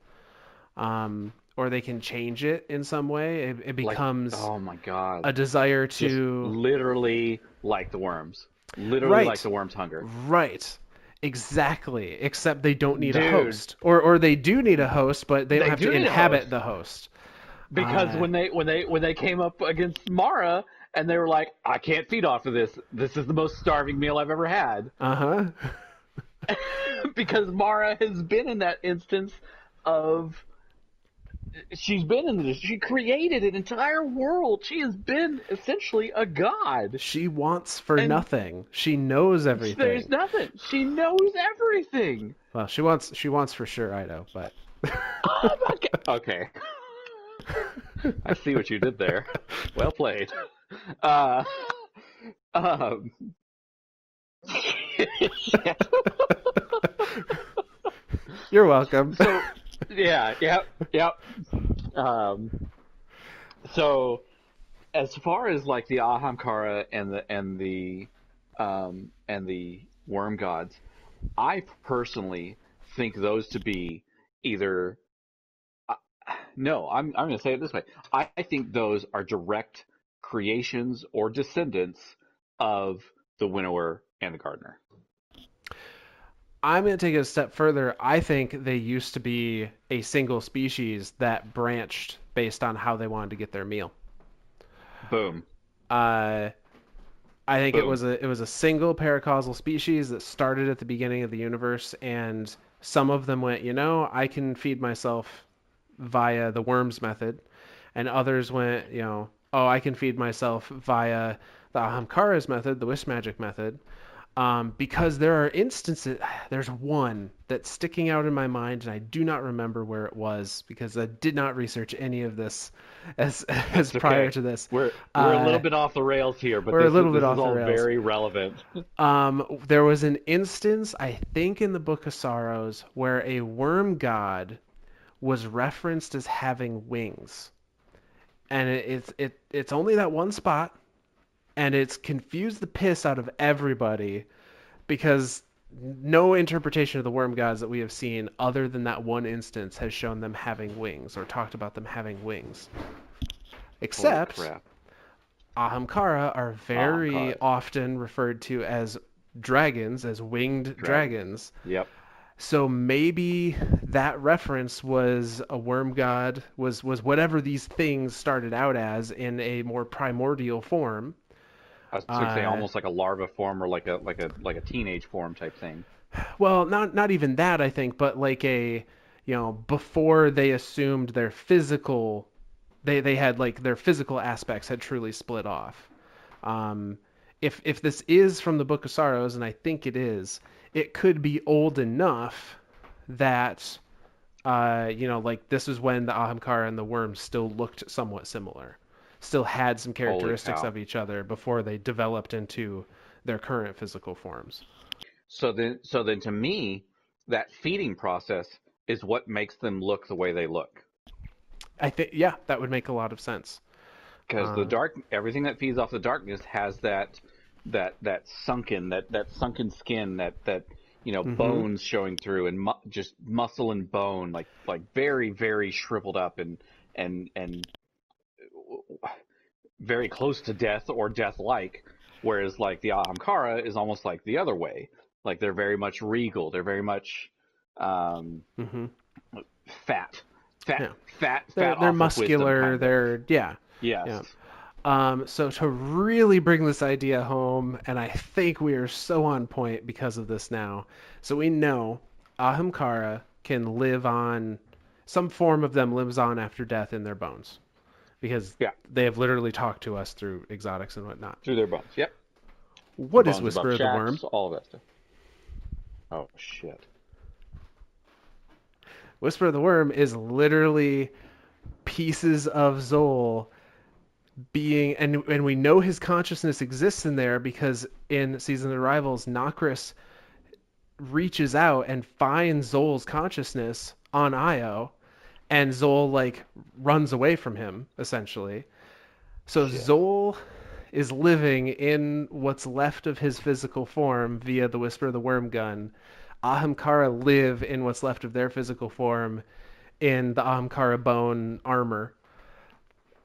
Um, or they can change it in some way. It, it Like- becomes oh my god. a desire Just to literally like the worms. Literally Right. like the worm's hunger. Right. Exactly. Except they don't need a host. Or or they do need a host, but they don't They have do to inhabit the host. Because Uh, when they when they when they came up against Mara and they were like, I can't feed off of this. This is the most starving meal I've ever had. Uh-huh. because Mara has been in that instance of she's been in this she created an entire world. She has been essentially a god. She wants for And- nothing. She knows everything. There's nothing. She knows everything. Well, she wants she wants for Sjur Eido, but Oh god. Okay. I see what you did there. Well played. Uh, um, you're welcome. so, yeah, yep, yep. Um, so, as far as like the Ahamkara and the and the um, and the worm gods, I personally think those to be either. No, I'm I'm going to say it this way. I, I think those are direct creations or descendants of the winnower and the gardener. I'm going to take it a step further. I think they used to be a single species that branched based on how they wanted to get their meal. Boom. Uh, I think it was a it was a single paracausal species that started at the beginning of the universe, and some of them went, you know, I can feed myself via the worms method, and others went, you know, oh, I can feed myself via the Ahamkara's method, the wish magic method. Um, because there are instances, there's one that's sticking out in my mind, and I do not remember where it was because I did not research any of this as as It's prior to this. We're we're a Uh, little bit off the rails here, but we're a little bit this off the all rails. very relevant. Um, there was an instance, I think, in the Book of Sorrows where a worm god was referenced as having wings, and it, it's it it's only that one spot, and it's confused the piss out of everybody because no interpretation of the worm gods that we have seen other than that one instance has shown them having wings or talked about them having wings. Except. Ahamkara are very Ahamkara. often referred to as dragons, as winged dragons. Yep. So maybe that reference was a worm god, was was whatever these things started out as in a more primordial form. I was going to say Uh, almost like a larva form or like a like a like a teenage form type thing. Well, not not even that, I think, but like a you know, before they assumed their physical they they had like their physical aspects had truly split off. Um if if this is from the Book of Sorrows, and I think it is, it could be old enough that uh, you know, like this is when the Ahamkara and the worms still looked somewhat similar, still had some characteristics of each other before they developed into their current physical forms. So then so then to me, that feeding process is what makes them look the way they look. I think yeah, that would make a lot of sense. Because the Uh. dark everything that feeds off the darkness has that that that sunken that that sunken skin that that you know Mhm. bones showing through and mu- just muscle and bone like like very very shriveled up and and and very close to death or death like whereas like the Ahamkara is almost like the other way like they're very much regal they're very much um hmm fat fat Yeah. fat They're, fat they're off of wisdom, muscular. They're yeah. yes yeah. Um, so to really bring this idea home, and I think we are so on point because of this now. So we know Ahamkara can live on some form of them lives on after death in their bones. because Yeah. they have literally talked to us through exotics and whatnot. Through their bones. Yep. What is Bones Whisper above of the Worm? All of that stuff. Oh shit. Whisper of the Worm is literally pieces of Xol being and and we know his consciousness exists in there because in Season of the Arrivals, Nokris reaches out and finds Xol's consciousness on Io and Xol like runs away from him essentially. So Xol is living in what's left of his physical form via the Whisper of the Worm gun. Ahamkara live in what's left of their physical form in the Ahamkara bone armor.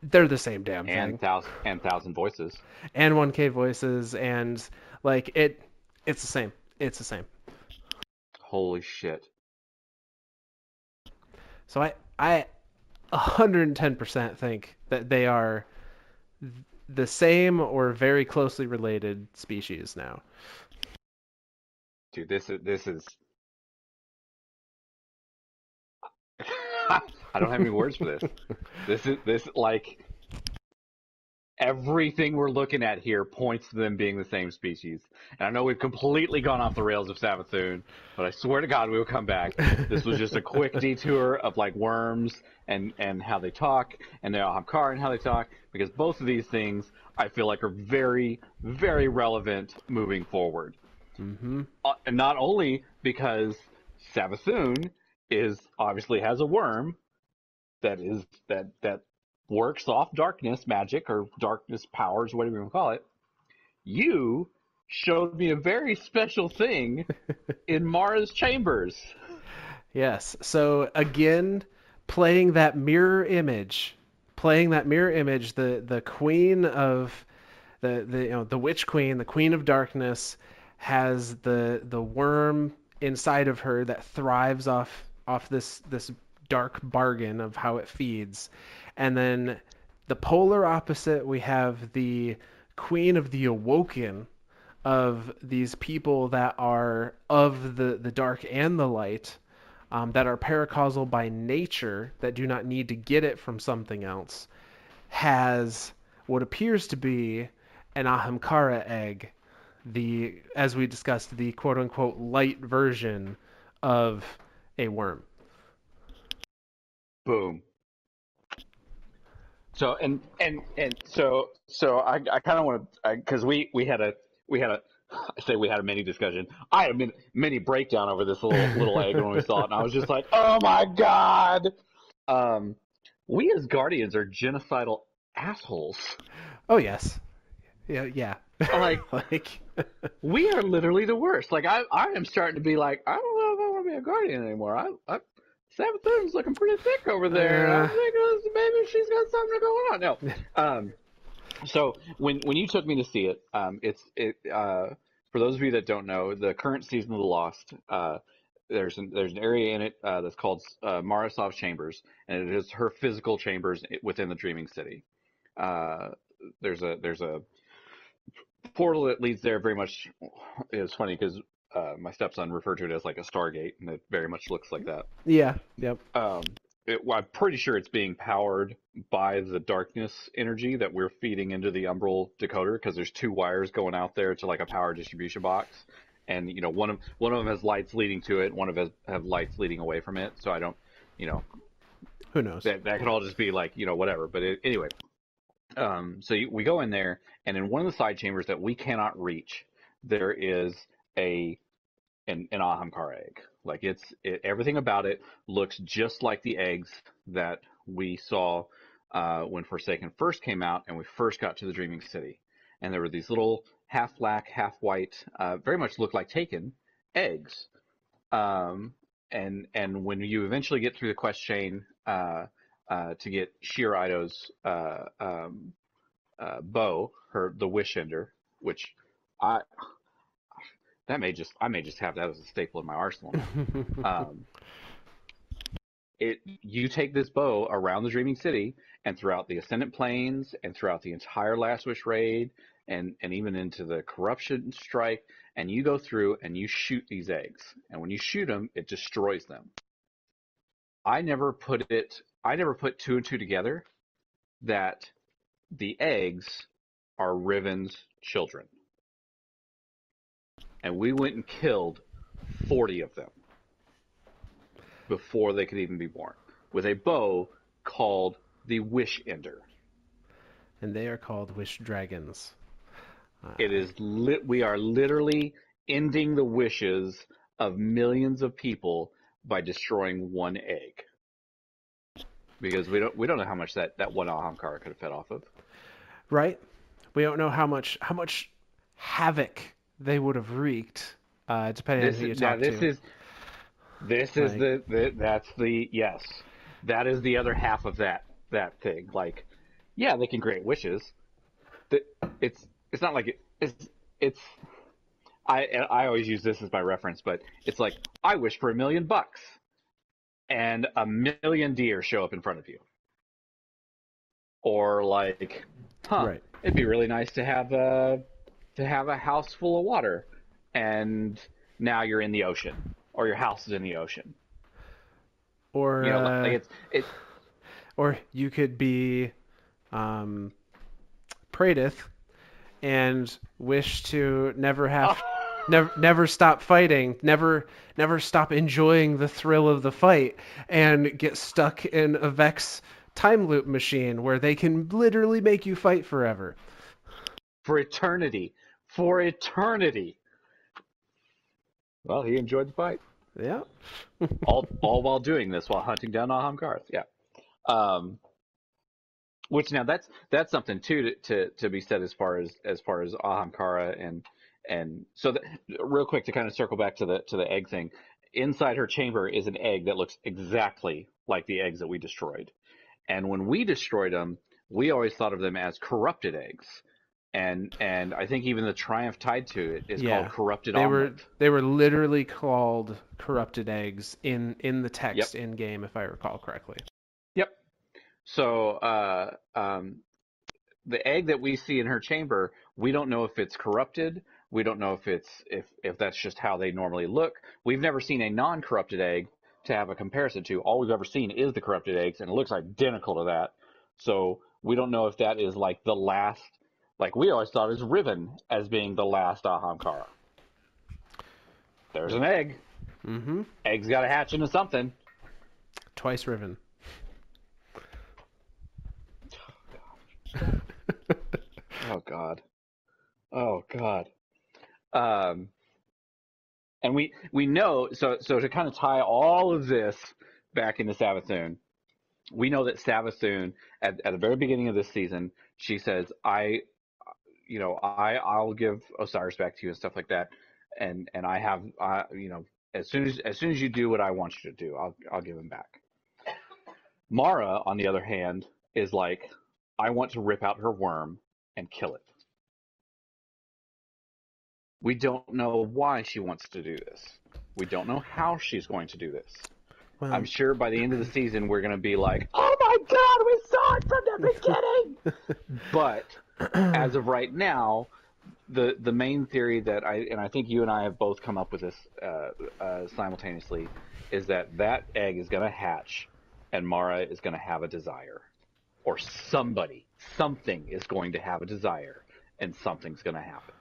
They're the same damn thing. And thousand and thousand voices. And 1K voices and like it it's the same. It's the same. Holy shit. So I I 110% think that they are the same or very closely related species now. Dude, this is this is I don't have any words for this. This is this like everything we're looking at here points to them being the same species. And I know we've completely gone off the rails of Savathun, but I swear to God we will come back. This was just a quick detour of like worms and and how they talk, and the Ahamkar and how they talk, because both of these things I feel like are very very relevant moving forward. Mm-hmm. Uh, and not only because Savathun is obviously has a worm that is that that works off darkness magic or darkness powers, whatever you want to call it. You showed me a very special thing in Mara's chambers. Yes. So again, playing that mirror image, playing that mirror image, the the queen of the the you know the witch queen, the queen of darkness, has the the worm inside of her that thrives off off this this dark bargain of how it feeds, and then the polar opposite we have the queen of the awoken of these people that are of the the dark and the light um, that are paracausal by nature that do not need to get it from something else has what appears to be an ahamkara egg the as we discussed the quote unquote light version of a worm Boom. So and and and so so I I kind of want to because we we had a we had a I say we had a mini discussion. I had a mini, mini breakdown over this little little egg when we saw it, and I was just like, oh my god. Um, we as guardians are genocidal assholes. oh yes yeah yeah Like like we are literally the worst. Like I I am starting to be like I don't know if I want to be a guardian anymore. I I Savathun's looking pretty thick over there. Uh. I'm thinking maybe she's got something going on. No. Um, so when when you took me to see it, um, it's it uh, for those of you that don't know, the current season of The Lost, uh, there's an, there's an area in it uh, that's called uh, Chambers, and it is her physical chambers within the Dreaming City. Uh, there's a there's a portal that leads there. Very much, it's funny because uh, my stepson referred to it as like a Stargate, and it very much looks like that. yeah yep Um, it, well, I'm pretty sure it's being powered by the darkness energy that we're feeding into the umbral decoder because there's two wires going out there to like a power distribution box, and you know one of one of them has lights leading to it, one of them has have lights leading away from it. So I don't, you know, who knows that that could all just be like you know whatever. But it, anyway, um, so you, we go in there, and in one of the side chambers that we cannot reach, there is a an, an Ahamkar egg. Like it's it, everything about it looks just like the eggs that we saw uh, when Forsaken first came out and we first got to the Dreaming City. And there were these little half black, half white, uh, very much look like Taken eggs. Um, and and when you eventually get through the quest chain uh, uh, to get Sjur Eido's uh, um, uh, bow, her the Wish Ender, which I that may just I may just have that as a staple in my arsenal. um, it you take this bow around the Dreaming City and throughout the Ascendant Plains and throughout the entire Last Wish raid and and even into the Corruption Strike, and you go through and you shoot these eggs, and when you shoot them, it destroys them. I never put it. I never put two and two together that the eggs are Riven's children. And we went and killed 40 of them before they could even be born with a bow called the Wish Ender. And they are called wish dragons. Uh, It is lit. We are literally ending the wishes of millions of people by destroying one egg. Because we don't we don't know how much that, that one Ahamkara could have fed off of. right? We don't know how much how much havoc they would have wreaked, uh, depending This on who you is now talk this to. is this is the, the that's the yes. That is the other half of that that thing. Like, yeah, they can grant wishes. The, it's it's not like it, it's it's I I always use this as my reference, but it's like I wish for a million bucks, and a million deer show up in front of you, or like, huh, Right. it'd be really nice to have a to have a house full of water, and now you're in the ocean, or your house is in the ocean. or You know, uh, like it's it's or you could be um, Praedyth and wish to never have never never stop fighting, never never stop enjoying the thrill of the fight, and get stuck in a Vex time loop machine where they can literally make you fight forever. for eternity, for eternity. Well, he enjoyed the fight. Yeah. all all while doing this while hunting down Ahamkara. Yeah. Um, which now that's that's something too to, to to be said as far as as far as Ahamkara and and so that, real quick to kind of circle back to the to the egg thing. Inside her chamber is an egg that looks exactly like the eggs that we destroyed. And when we destroyed them, we always thought of them as corrupted eggs. And and I think even the triumph tied to it is Yeah. called corrupted They omelet. were they were literally called corrupted eggs in in the text in game if I recall correctly. Yep. So uh, um, the egg that we see in her chamber, we don't know if it's corrupted. We don't know if it's if if that's just how they normally look. We've never seen a non-corrupted egg to have a comparison to. All we've ever seen is the corrupted eggs, and it looks identical to that. So we don't know if that is like the last. Like we always thought is Riven as being the last Ahamkara. There's an egg. Mm-hmm. Egg's got to hatch into something. Twice riven. Oh God. Oh God. Um, and we we know so so to kind of tie all of this back into Savathun, we know that Savathun at at the very beginning of this season, she says, "I, you know, I I'll give Osiris back to you and stuff like that, and and I have I you know as soon as as soon as you do what I want you to do, I'll I'll give him back." Mara, on the other hand, is like, "I want to rip out her worm and kill it." We don't know why she wants to do this. We don't know how she's going to do this. Well, I'm sure by the end of the season we're going to be like, "Oh my god, we saw it from the beginning." but as of right now, the the main theory that I and I think you and I have both come up with this uh, uh, simultaneously is that that egg is going to hatch, and Mara is going to have a desire, or somebody, something is going to have a desire, and something's going to happen.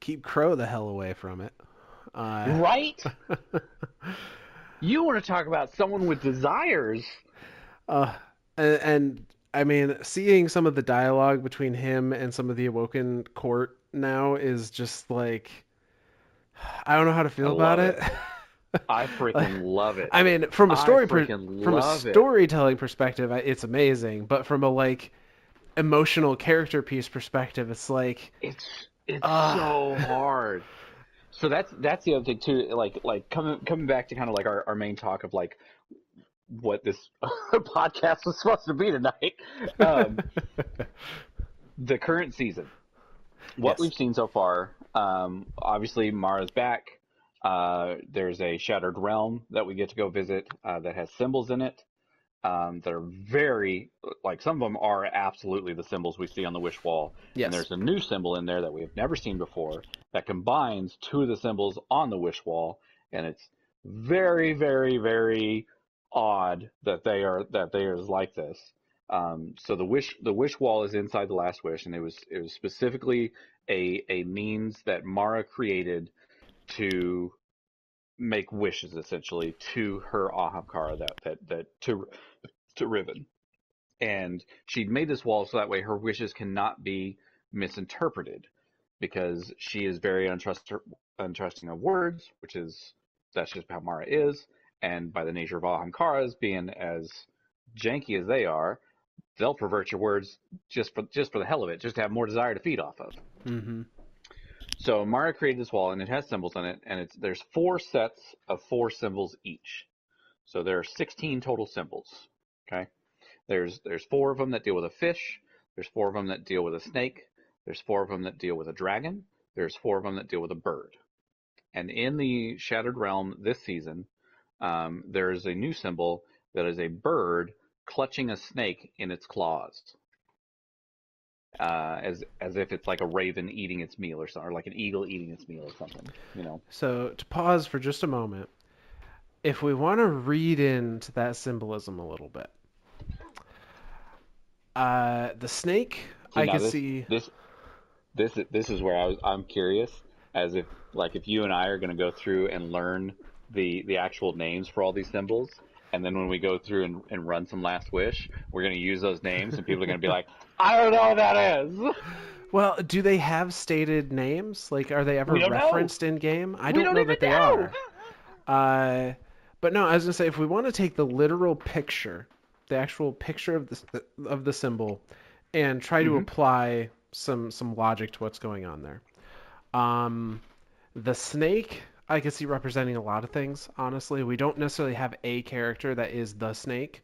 keep Crow the hell away from it. Uh, Right? you want to talk about someone with desires? Uh, and, and I mean, seeing some of the dialogue between him and some of the Awoken court now is just like, I don't know how to feel about love it. I freaking love it. I mean, from a story per- from a love it. storytelling perspective, it's amazing. But from a like emotional character piece perspective, it's like, It's it's Ah. so hard. So that's that's the other thing too. Like like coming coming back to kind of like our, our main talk of like what this podcast was supposed to be tonight. Um, the current season, what Yes. we've seen so far. Um, obviously, Mara's back. Uh, there's a shattered realm that we get to go visit uh, that has symbols in it um, that are very like some of them are absolutely the symbols we see on the wish wall. yes, And there's a new symbol in there that we have never seen before that combines two of the symbols on the wish wall, and it's very, very, very odd that they are that they are like this. Um, so the wish the wish wall is inside the last wish, and it was it was specifically a a means that Mara created to make wishes essentially to her Ahamkara that that that to to Riven, and she'd made this wall so that way her wishes cannot be misinterpreted because she is very untrust, untrusting of words, which is that's just how Mara is, and by the nature of Ahamkaras being as janky as they are, they'll pervert your words just for just for the hell of it, just to have more desire to feed off of. Mm-hmm. So Mara created this wall, and it has symbols on it, and it's there's four sets of four symbols each. So there are 16 total symbols. Okay, there's there's four of them that deal with a fish. There's four of them that deal with a snake. There's four of them that deal with a dragon. There's four of them that deal with a bird. And in the Shattered Realm this season, um, there is a new symbol that is a bird clutching a snake in its claws, uh, as as if it's like a raven eating its meal or something, or like an eagle eating its meal or something. You know. So to pause for just a moment, if we want to read into that symbolism a little bit, uh, the snake, I can this, see. this this is- this is where I was I'm curious as if like if you and I are going to go through and learn the the actual names for all these symbols and then when we go through and, and run some last wish we're going to use those names and people are going to be like I don't know what that is Well, do they have stated names? Like, are they ever know. referenced in game? I don't, don't know that they know. are. Uh, but no, I was gonna say if we want to take the literal picture, the actual picture of the of the symbol, and try to Mhm. apply some some logic to what's going on there. Um, the snake I could see representing a lot of things. Honestly, we don't necessarily have a character that is the snake.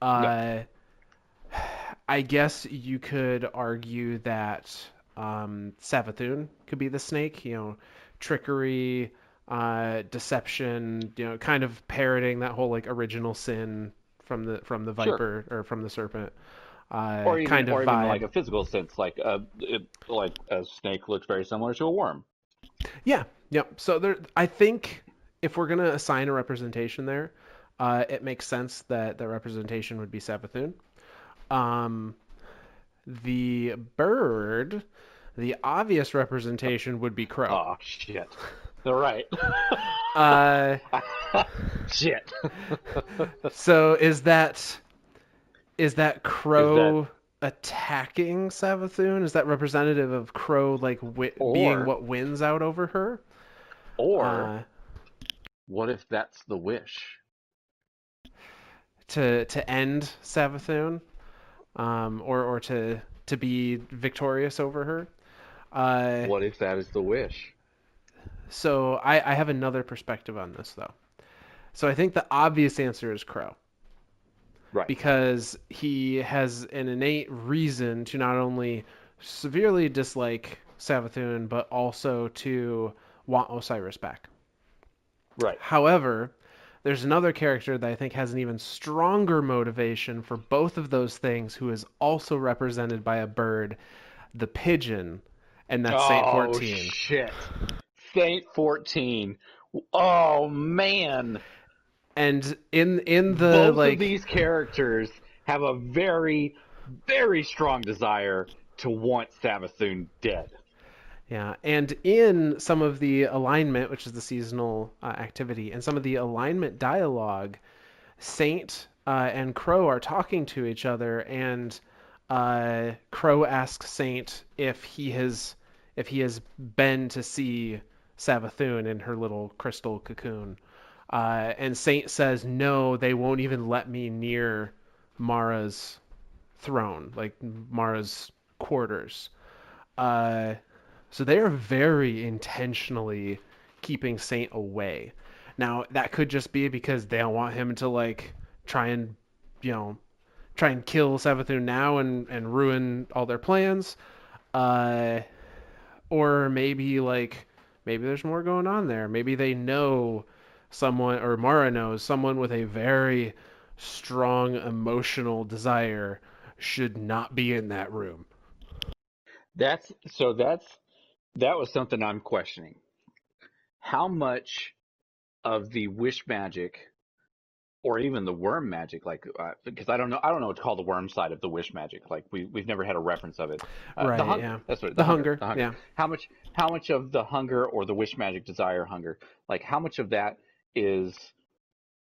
Uh, I guess you could argue that um, Savathun could be the snake. You know, trickery, uh, deception. You know, kind of parroting that whole like original sin from the from the Sure. viper or from the serpent. Uh, or even, kind of or even like a physical sense like a it, like a snake looks very similar to a worm Yeah, yep. So there, I think if we're gonna assign a representation there, uh, it makes sense that the representation would be Savathun. Um, the bird, the obvious representation would be Crow. oh shit they're right Uh, shit so is that is that Crow attacking Savathun? Is that representative of Crow like wi- being what wins out over her? or Uh, what if that's the wish to to end Savathun, um, or or to to be victorious over her. Uh, what if that is the wish so I, I have another perspective on this though. So I think the obvious answer is Crow right because he has an innate reason to not only severely dislike Savathun but also to want Osiris back. right However, there's another character that I think has an even stronger motivation for both of those things, who is also represented by a bird, the pigeon, and that's Saint oh, 14. shit. Saint 14. Oh, man. And in in the Both like of these characters have a very, very strong desire to want Savathun dead. Yeah, and in some of the alignment, which is the seasonal uh, activity, and some of the alignment dialogue, Saint uh, and Crow are talking to each other, and uh, Crow asks Saint if he has if he has been to see Savathun in her little crystal cocoon, uh, and Saint says no, they won't even let me near Mara's throne, like Mara's quarters. Uh, so they are very intentionally keeping Saint away. Now that could just be because they don't want him to like try and you know try and kill Savathun now and and ruin all their plans. Uh, or maybe like maybe there's more going on there. Maybe they know someone or Mara knows someone with a very strong emotional desire should not be in that room. That's so that's that was something I'm questioning. How much of the wish magic or even the worm magic, like uh, because I don't know, I don't know what to call the worm side of the wish magic. Like we we've never had a reference of it. Uh, right. Hunger, yeah. That's what the, the, hunger, hunger. The hunger. Yeah. How much? How much of the hunger or the wish magic desire hunger? Like how much of that is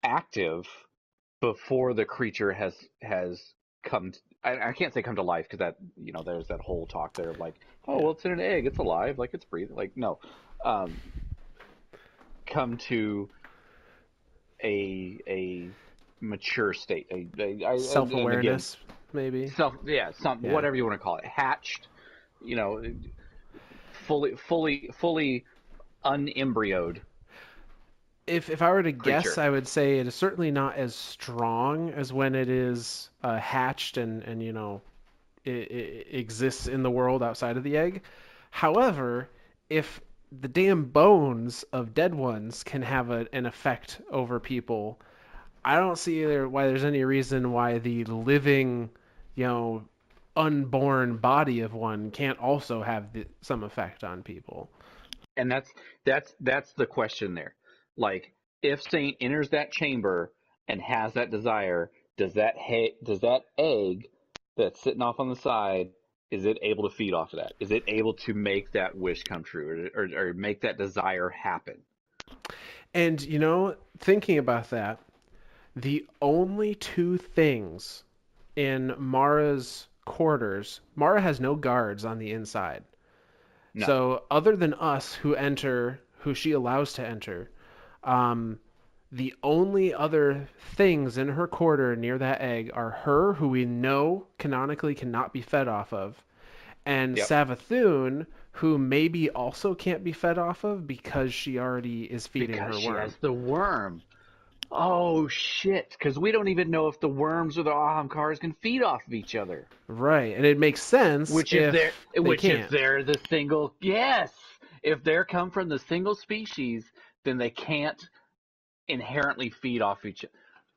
active before the creature has has come? To, I, I can't say come to life because that you know there's that whole talk there of like oh well it's in an egg it's alive like it's breathing like no, um, come to a a mature state, a, a, self awareness, maybe self yeah, some yeah. whatever you want to call it, hatched, you know, fully fully fully unembryoed. If if I were to creature. guess, I would say it is certainly not as strong as when it is uh, hatched and and you know it, it exists in the world outside of the egg. However, if the damn bones of dead ones can have a, an effect over people. I don't see either why there's any reason why the living, you know, unborn body of one can't also have the, some effect on people. And that's that's that's the question there. Like if Saint enters that chamber and has that desire, does that ha- does that egg that's sitting off on the side is it able to feed off of that? Is it able to make that wish come true or, or, or make that desire happen? And, you know, thinking about that, the only two things in Mara's quarters, Mara has no guards on the inside. No. So, other than us who enter, who she allows to enter, um, the only other things in her quarter near that egg are her, who we know canonically cannot be fed off of, and yep. Savathun, who maybe also can't be fed off of because she already is feeding because her she worm. Has the worm. Oh shit! Because we don't even know if the worms or the Ahamkaras can feed off of each other. Right, and it makes sense. Which if they're they which can't. if they're the single yes, if they're come from the single species, then they can't inherently feed off each. other.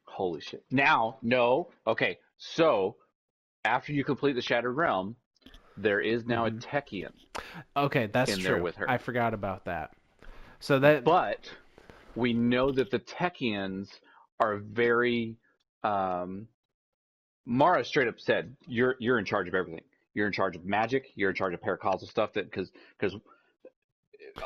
Holy shit! Now, no, okay. So after you complete the Shattered Realm, there is now mm-hmm. a Techeun. Okay, that's in true. There with her. I forgot about that. So that, but we know that the Techeuns are very. Um, Mara straight up said, "You're you're in charge of everything. You're in charge of magic. You're in charge of paracausal stuff. That because because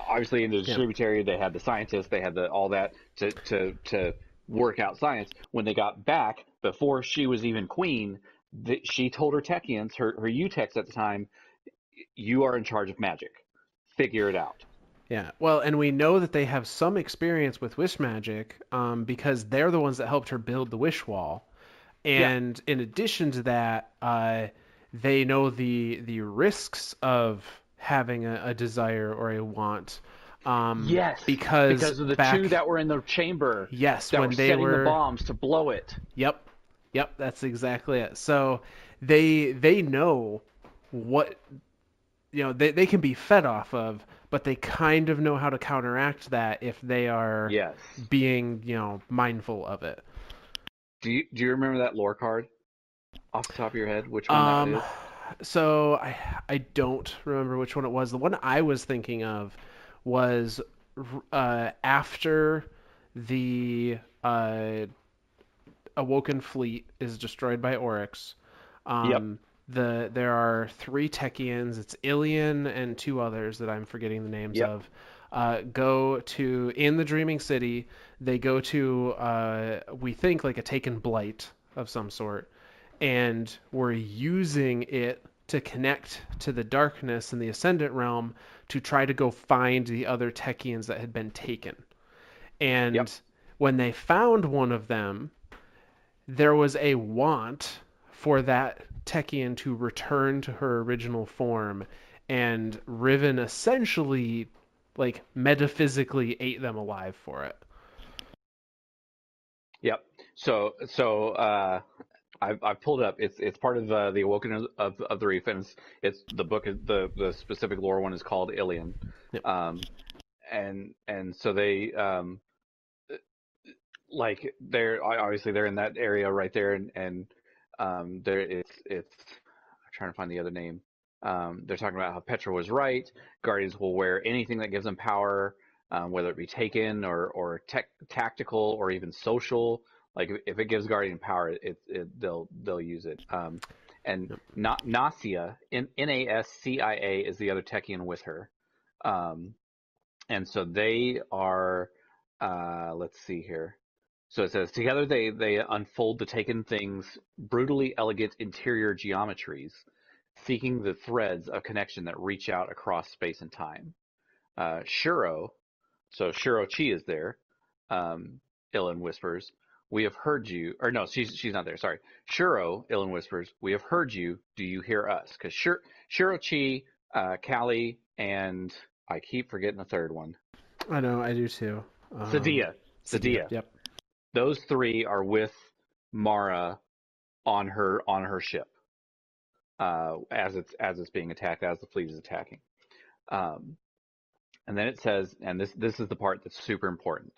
obviously in the distributary yeah. they had the scientists, they had the all that to to to work out science. When they got back, before she was even queen, the, she told her Techeuns, her her UTechs at the time, you are in charge of magic. Figure it out. Yeah, well, and we know that they have some experience with wish magic um, because they're the ones that helped her build the wish wall. And yeah. in addition to that, uh, they know the the risks of having a, a desire or a want. Um, yes, because because of the back, two that were in the chamber. Yes, when were they were setting the bombs to blow it. Yep, yep, that's exactly it. So they they know what you know they, they can be fed off of but they kind of know how to counteract that if they are yes. being you know mindful of it do you do you remember that lore card off the top of your head which one um, that is so i i don't remember which one it was the one i was thinking of was uh, after the uh, awoken fleet is destroyed by oryx um, yep. The there are three Techeuns. It's Ilyn and two others that I'm forgetting the names yep. of. Uh, go to in the Dreaming City. They go to uh, we think like a taken blight of some sort, and we're using it to connect to the darkness in the Ascendant realm to try to go find the other Techeuns that had been taken. And yep. when they found one of them, there was a want for that Techeun to return to her original form, and Riven essentially, like, metaphysically ate them alive for it. Yep. So, so uh, I've, I've pulled up. It's it's part of uh, the Awoken of, of, the Reef, and it's, it's the book. The the specific lore one is called Ilyn. Yep. Um, and and so they um, like they're obviously they're in that area right there, and and um, there it's it's I'm trying to find the other name. Um, they're talking about how Petra was right. Guardians will wear anything that gives them power, um, whether it be taken or or tech, tactical or even social. Like if, it gives guardian power, it, it they'll they'll use it. Um, and Na- Nascia, N A S C I A, is the other Techeun with her. Um, and so they are. Uh, let's see here. So it says together they they unfold the taken things brutally elegant interior geometries, seeking the threads of connection that reach out across space and time. Uh, Shuro, so Shuro Chi is there. Um, Ilyn whispers, "We have heard you." Or no, she's she's not there. Sorry, Shuro. Ilyn whispers, "We have heard you. Do you hear us?" Because Shuro, Shuro Chi, uh, Kalli, and I keep forgetting the third one. I know, I do too. Um, Sedia. Sedia. Yep. Those three are with Mara on her on her ship uh, as it's as it's being attacked, as the fleet is attacking. Um, and then it says, and this this is the part that's super important.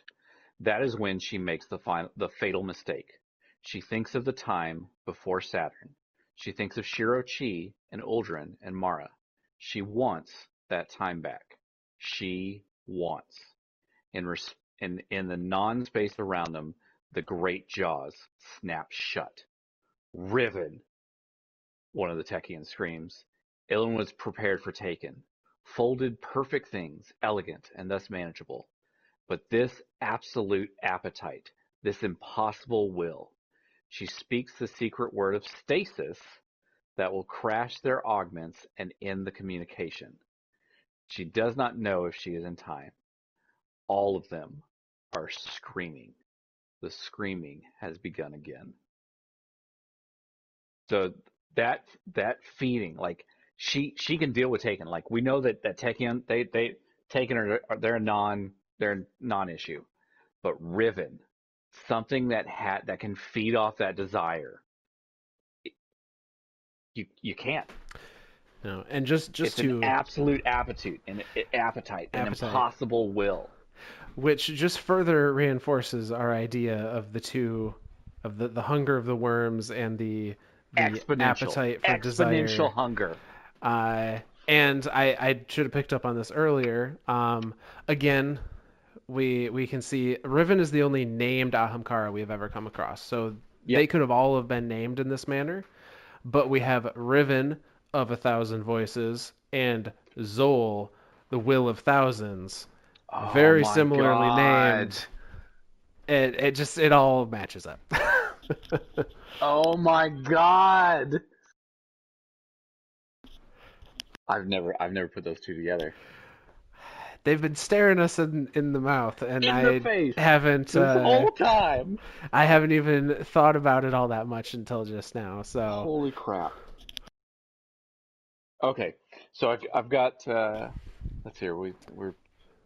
That is when she makes the final the fatal mistake. She thinks of the time before Saturn. She thinks of Shuro Chi and Uldren and Mara. She wants that time back. She wants. In res- in in the non-space around them, the great jaws snap shut. Riven, one of the Techeuns screams. Ilyn was prepared for taken. Folded perfect things, elegant and thus manageable. But this absolute appetite, this impossible will, she speaks the secret word of stasis that will crash their augments and end the communication. She does not know if she is in time. All of them are screaming. The screaming has begun again. So that that feeding, like she she can deal with taken. Like we know that that Techeun they they taken are they're a non they're non-issue, but Riven, something that had that can feed off that desire. You you can't. No, and just just it's to an absolute appetite, an appetite, an Appetite. impossible will. which just further reinforces our idea of the two of the, the hunger of the worms and the the appetite for exponential desire exponential hunger. uh, and I, I should have picked up on this earlier um, again we we can see Riven is the only named Ahamkara we have ever come across so they could have all have been named in this manner but we have Riven of a thousand voices and Xol the will of thousands Oh very similarly God. named. It it just it all matches up. Oh my god! I've never I've never put those two together. They've been staring us in, in the mouth, and In I haven't This uh, whole time. I haven't even thought about it all that much until just now. So Holy crap. Okay, so I've, I've got. Uh, let's see. here, We we're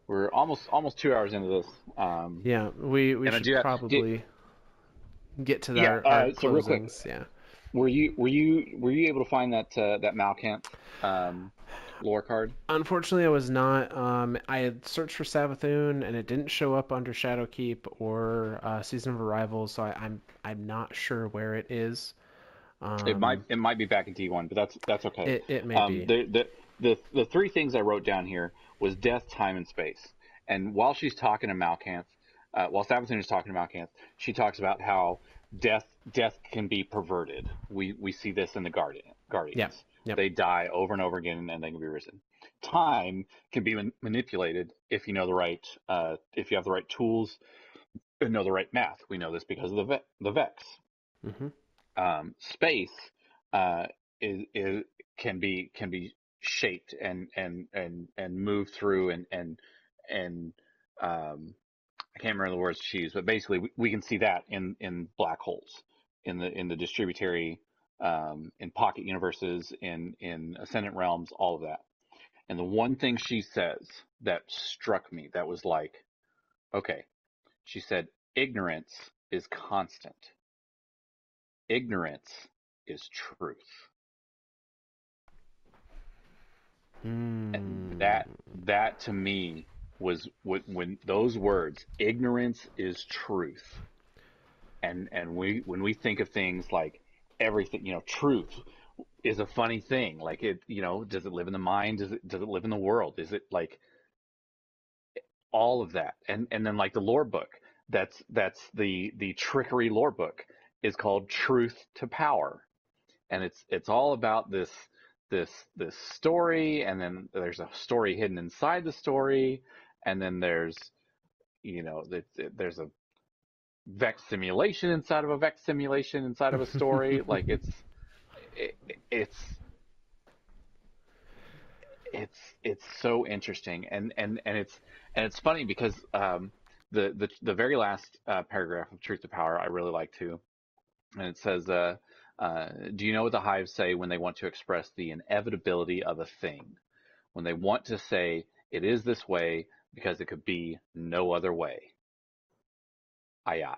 we're almost almost two hours into this. Um, yeah, we we should have- probably get to that. Yeah, our, uh, our so real quick. Yeah. Were you were you were you able to find that uh, that Malkamph um, lore card? Unfortunately, I was not. Um, I had searched for Savathun, and it didn't show up under Shadowkeep or uh, Season of Arrival, so I, I'm I'm not sure where it is. Um, it might it might be back in D one, but that's that's okay. It, it may um, be. the, the the the three things I wrote down here was death, time, and space. And while she's talking to Malkamph, uh, while Savathun is talking to Malkamph, she talks about how death death can be perverted. We we see this in the Guardian Guardians. Yeah, yep. They die over and over again, and then they can be risen. Time can be man- manipulated if you know the right uh, if you have the right tools and know the right math. We know this because of the ve- the Vex hmm um, space uh, is, is can be can be shaped and and and and moved through and and and um, I can't remember the words she used, but basically we, we can see that in in black holes, in the in the distributary, um, in pocket universes, in in ascendant realms, all of that. And the one thing she says that struck me, that was like, okay, she said, ignorance is constant ignorance is truth. Hmm. And that that to me was when, when those words, ignorance is truth. And and we when we think of things like everything, you know, truth is a funny thing. Like it, you know, does it live in the mind? Does it does it live in the world? Is it like all of that? And and then like the lore book, that's that's the the trickery lore book is called Truth to Power, and it's it's all about this this this story, and then there's a story hidden inside the story, and then there's you know there's a Vex simulation inside of a Vex simulation inside of a story. like it's it, it's it's it's so interesting and and and it's and it's funny because um, the the the very last uh, paragraph of Truth to Power I really like too, and it says, uh, uh, "Do you know what the hives say when they want to express the inevitability of a thing? When they want to say it is this way because it could be no other way." Ayat,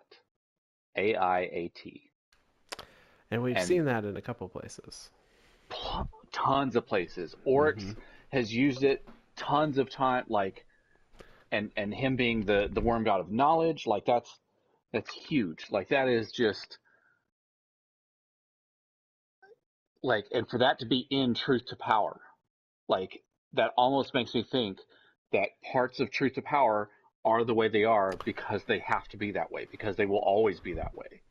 A I A T. And we've and seen that in a couple places. Tons of places. Oryx mm-hmm. has used it tons of time. Like and and him being the the worm god of knowledge like that's that's huge like that is just like and for that to be in truth to power like that almost makes me think that parts of truth to power are the way they are because they have to be that way because they will always be that way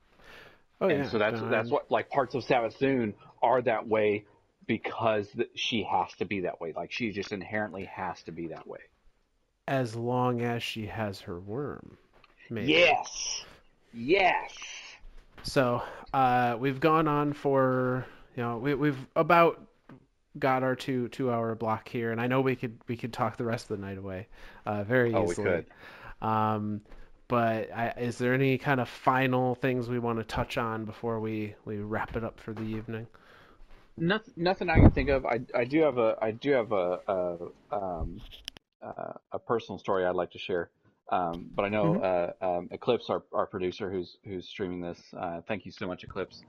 oh, and yeah. so that's um, that's what like parts of Savathun are that way because she has to be that way like she just inherently has to be that way as long as she has her worm. Maybe. Yes. Yes. So uh, we've gone on for you know we, we've about got our two two hour block here, and I know we could we could talk the rest of the night away, uh, very oh, easily. We could. Um, but I, is there any kind of final things we want to touch on before we, we wrap it up for the evening? Nothing, nothing I can think of. I, I do have a I do have a, a um, uh, a personal story I'd like to share. Um, but I know mm-hmm. uh, um, Eclipse, our, our producer, who's who's streaming this. Uh, thank you so much, Eclipse.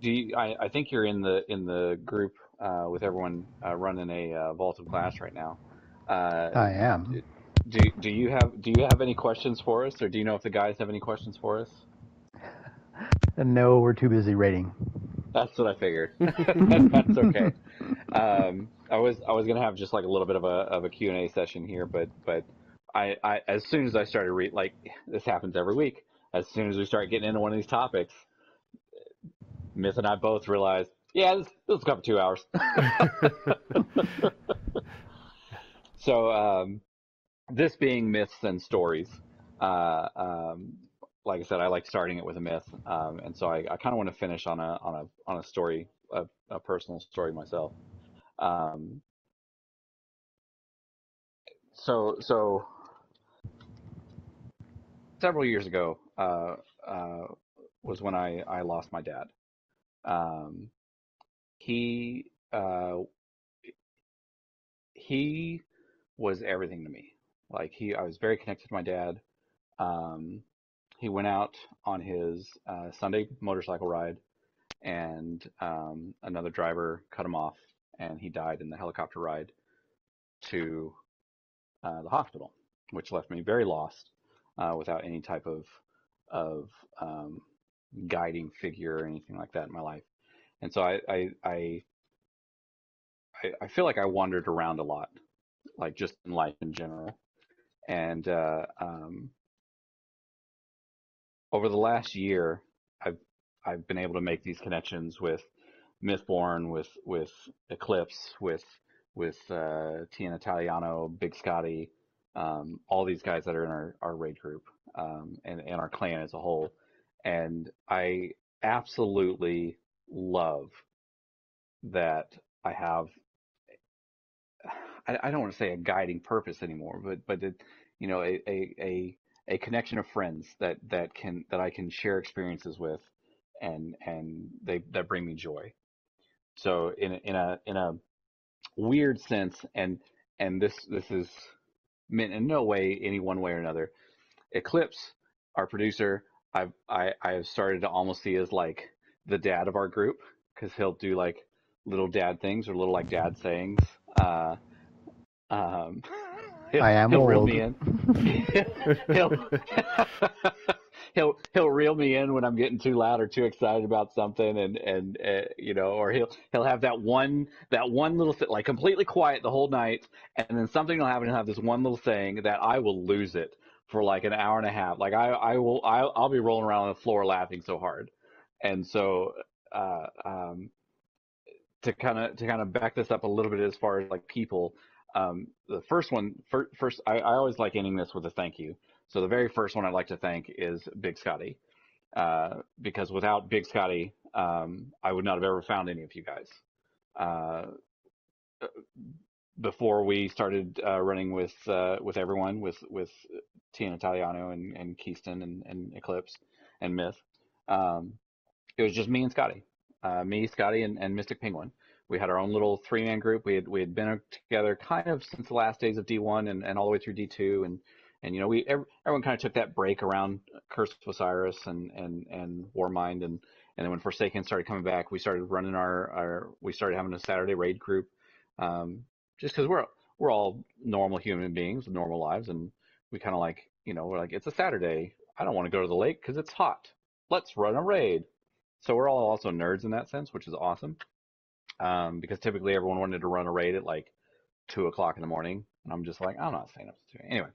Uh, do you, I, I, think you're in the in the group uh, with everyone uh, running a uh, Vault of Glass right now. I am. Do do you have do you have any questions for us, or do you know if the guys have any questions for us? No, we're too busy rating. That's what I figured. That's okay. Um, I was I was gonna have just like a little bit of a of a Q and A session here, but but I, I as soon as I started read like this happens every week. As soon as we start getting into one of these topics, Myth and I both realized, yeah, this, this will cover two hours. so um, this being myths and stories, uh, um, like I said, I like starting it with a myth, um, and so I, I kind of want to finish on a on a on a story, a, a personal story myself. Um, so so several years ago uh, uh, was when I I lost my dad. Um, he uh, he was everything to me. Like he, I was very connected to my dad. Um, he went out on his uh, Sunday motorcycle ride, and um, another driver cut him off, and he died in the helicopter ride to uh, the hospital, which left me very lost, uh, without any type of of um, guiding figure or anything like that in my life. And so I I, I I feel like I wandered around a lot, like just in life in general, and uh, um, over the last year, I've I've been able to make these connections with Mythborn, with with Eclipse, with with uh, Tian Italiano, Big Scotty, um, all these guys that are in our, our raid group um, and, and our clan as a whole. And I absolutely love that I have. I, I don't want to say a guiding purpose anymore, but but it, you know a, a, a a connection of friends that that can that I can share experiences with, and and they that bring me joy. So in in a in a weird sense, and and this this is meant in no way any one way or another. Eclipse, our producer, I've I I have started to almost see as like the dad of our group because he'll do like little dad things or little like dad sayings. Uh, um, I am he'll old. reel me in. he'll, he'll he'll reel me in when I'm getting too loud or too excited about something, and and uh, you know, or he'll he'll have that one that one little th- like completely quiet the whole night, and then something will happen. and have this one little thing that I will lose it for like an hour and a half. Like I, I will, I'll, I'll be rolling around on the floor laughing so hard. And so, uh, um, to kind of to kind of back this up a little bit as far as like people, um, the first one, first, first I, I always like ending this with a thank you. So the very first one I'd like to thank is Big Scotty, uh, because without Big Scotty, um, I would not have ever found any of you guys. Uh, before we started uh, running with uh, with everyone, with with Tia Italiano and, and Keyston and, and Eclipse and Myth, um, it was just me and Scotty, uh, me, Scotty, and, and Mystic Penguin. We had our own little three man group. We had we had been together kind of since the last days of D1 and, and all the way through D2, and and you know we everyone kind of took that break around Curse of Osiris and and and Warmind and and then when Forsaken started coming back, we started running our, our we started having a Saturday raid group, um, just because we're we're all normal human beings with normal lives, and we kind of like you know we're like it's a Saturday. I don't want to go to the lake because it's hot. Let's run a raid. So we're all also nerds in that sense, which is awesome. Um, because typically everyone wanted to run a raid at like two o'clock in the morning, and I'm just like I'm not staying up to two. Anyway,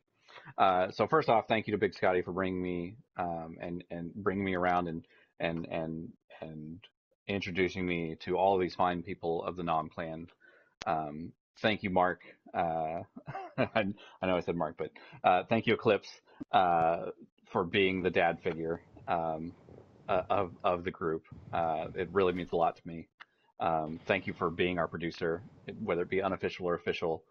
uh, so first off, thank you to Big Scotty for bringing me um, and and bringing me around and and and and introducing me to all of these fine people of the Nom clan. Um, thank you, Mark. Uh, I, know I said Mark, but uh, thank you, Eclipse, uh, for being the dad figure um, uh, of of the group. Uh, it really means a lot to me. Um, thank you for being our producer, whether it be unofficial or official.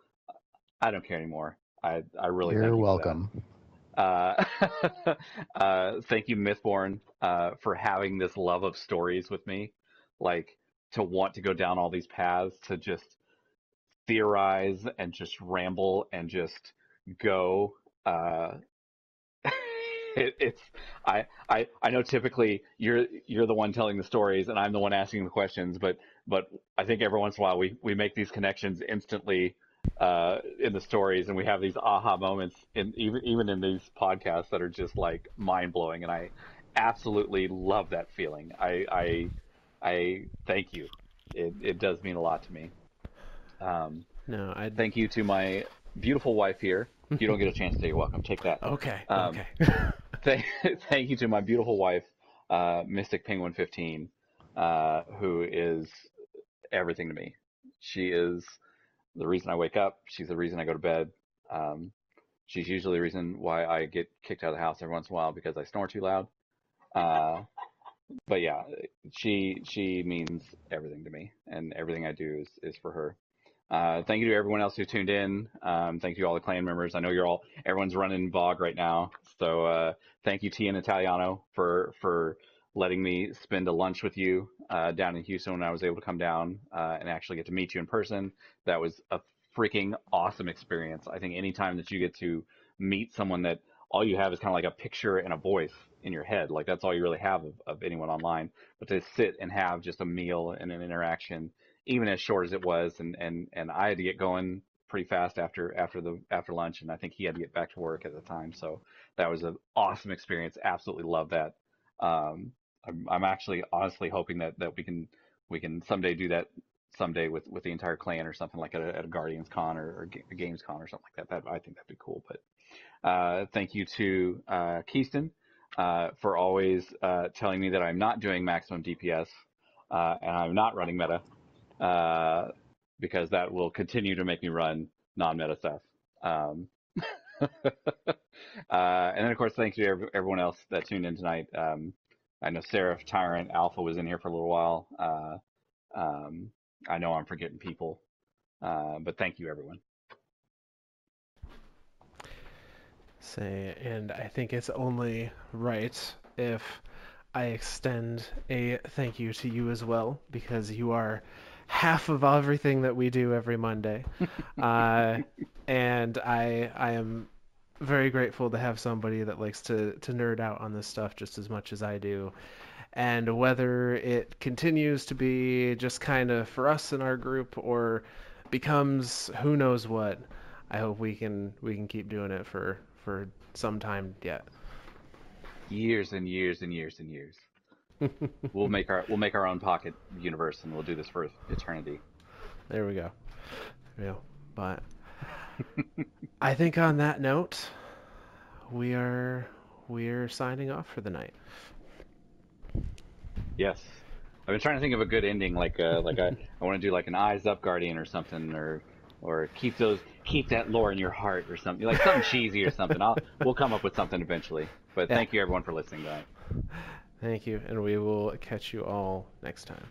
I don't care anymore. I I really you're you welcome. Uh, uh, thank you, Mythborn, uh, for having this love of stories with me. Like to want to go down all these paths, to just theorize and just ramble and just go. Uh, it, it's I, I I know typically you're you're the one telling the stories and I'm the one asking the questions, but but I think every once in a while we we make these connections instantly uh, in the stories, and we have these aha moments in even even in these podcasts that are just like mind blowing, and I absolutely love that feeling. I I, I thank you. It it does mean a lot to me. Um, no, I thank you to my beautiful wife here. If you don't get a chance to, you're welcome. Take that. Okay. Um, okay. thank, thank you to my beautiful wife, uh, Mystic Penguin 15, uh, who is everything to me. She is the reason I wake up. She's the reason I go to bed. Um, she's usually the reason why I get kicked out of the house every once in a while because I snore too loud. Uh, but yeah, she she means everything to me, and everything I do is is for her. Uh, thank you to everyone else who tuned in. Um, thank you all the clan members. I know you're all everyone's running VOG right now, so uh, thank you T and Italiano for for letting me spend a lunch with you uh, down in Houston when I was able to come down uh, and actually get to meet you in person. That was a freaking awesome experience. I think anytime that you get to meet someone that all you have is kind of like a picture and a voice in your head, like that's all you really have of, of anyone online. But to sit and have just a meal and an interaction, even as short as it was, and and and I had to get going pretty fast after after the after lunch, and I think he had to get back to work at the time. So that was an awesome experience. Absolutely love that. Um, I'm, I'm actually honestly hoping that, that we can we can someday do that someday with, with the entire clan or something like at a, at a Guardians Con or, or a Games Con or something like that. That I think that'd be cool. But uh, thank you to uh, Keyston uh, for always uh, telling me that I'm not doing maximum DPS uh, and I'm not running meta uh, because that will continue to make me run non-meta stuff. Um, and then of course, thank you to everyone else that tuned in tonight. Um, I know Seraph, Tyrant, Alpha was in here for a little while. Uh, um, I know I'm forgetting people, uh, but thank you, everyone. Say, and I think it's only right if I extend a thank you to you as well because you are half of everything that we do every Monday, uh, and I I am very grateful to have somebody that likes to to nerd out on this stuff just as much as I do. And whether it continues to be just kind of for us in our group or becomes who knows what, I hope we can we can keep doing it for for some time yet. Years and years and years and years. We'll make our we'll make our own pocket universe and we'll do this for eternity. There we go. Yeah, but I think on that note, we are we're signing off for the night. Yes. I've been trying to think of a good ending, like uh, like I, I want to do like an eyes up guardian or something, or or keep those keep that lore in your heart or something, like something cheesy or something. I'll we'll come up with something eventually. But Yeah. thank you everyone for listening tonight. Thank you, and we will catch you all next time.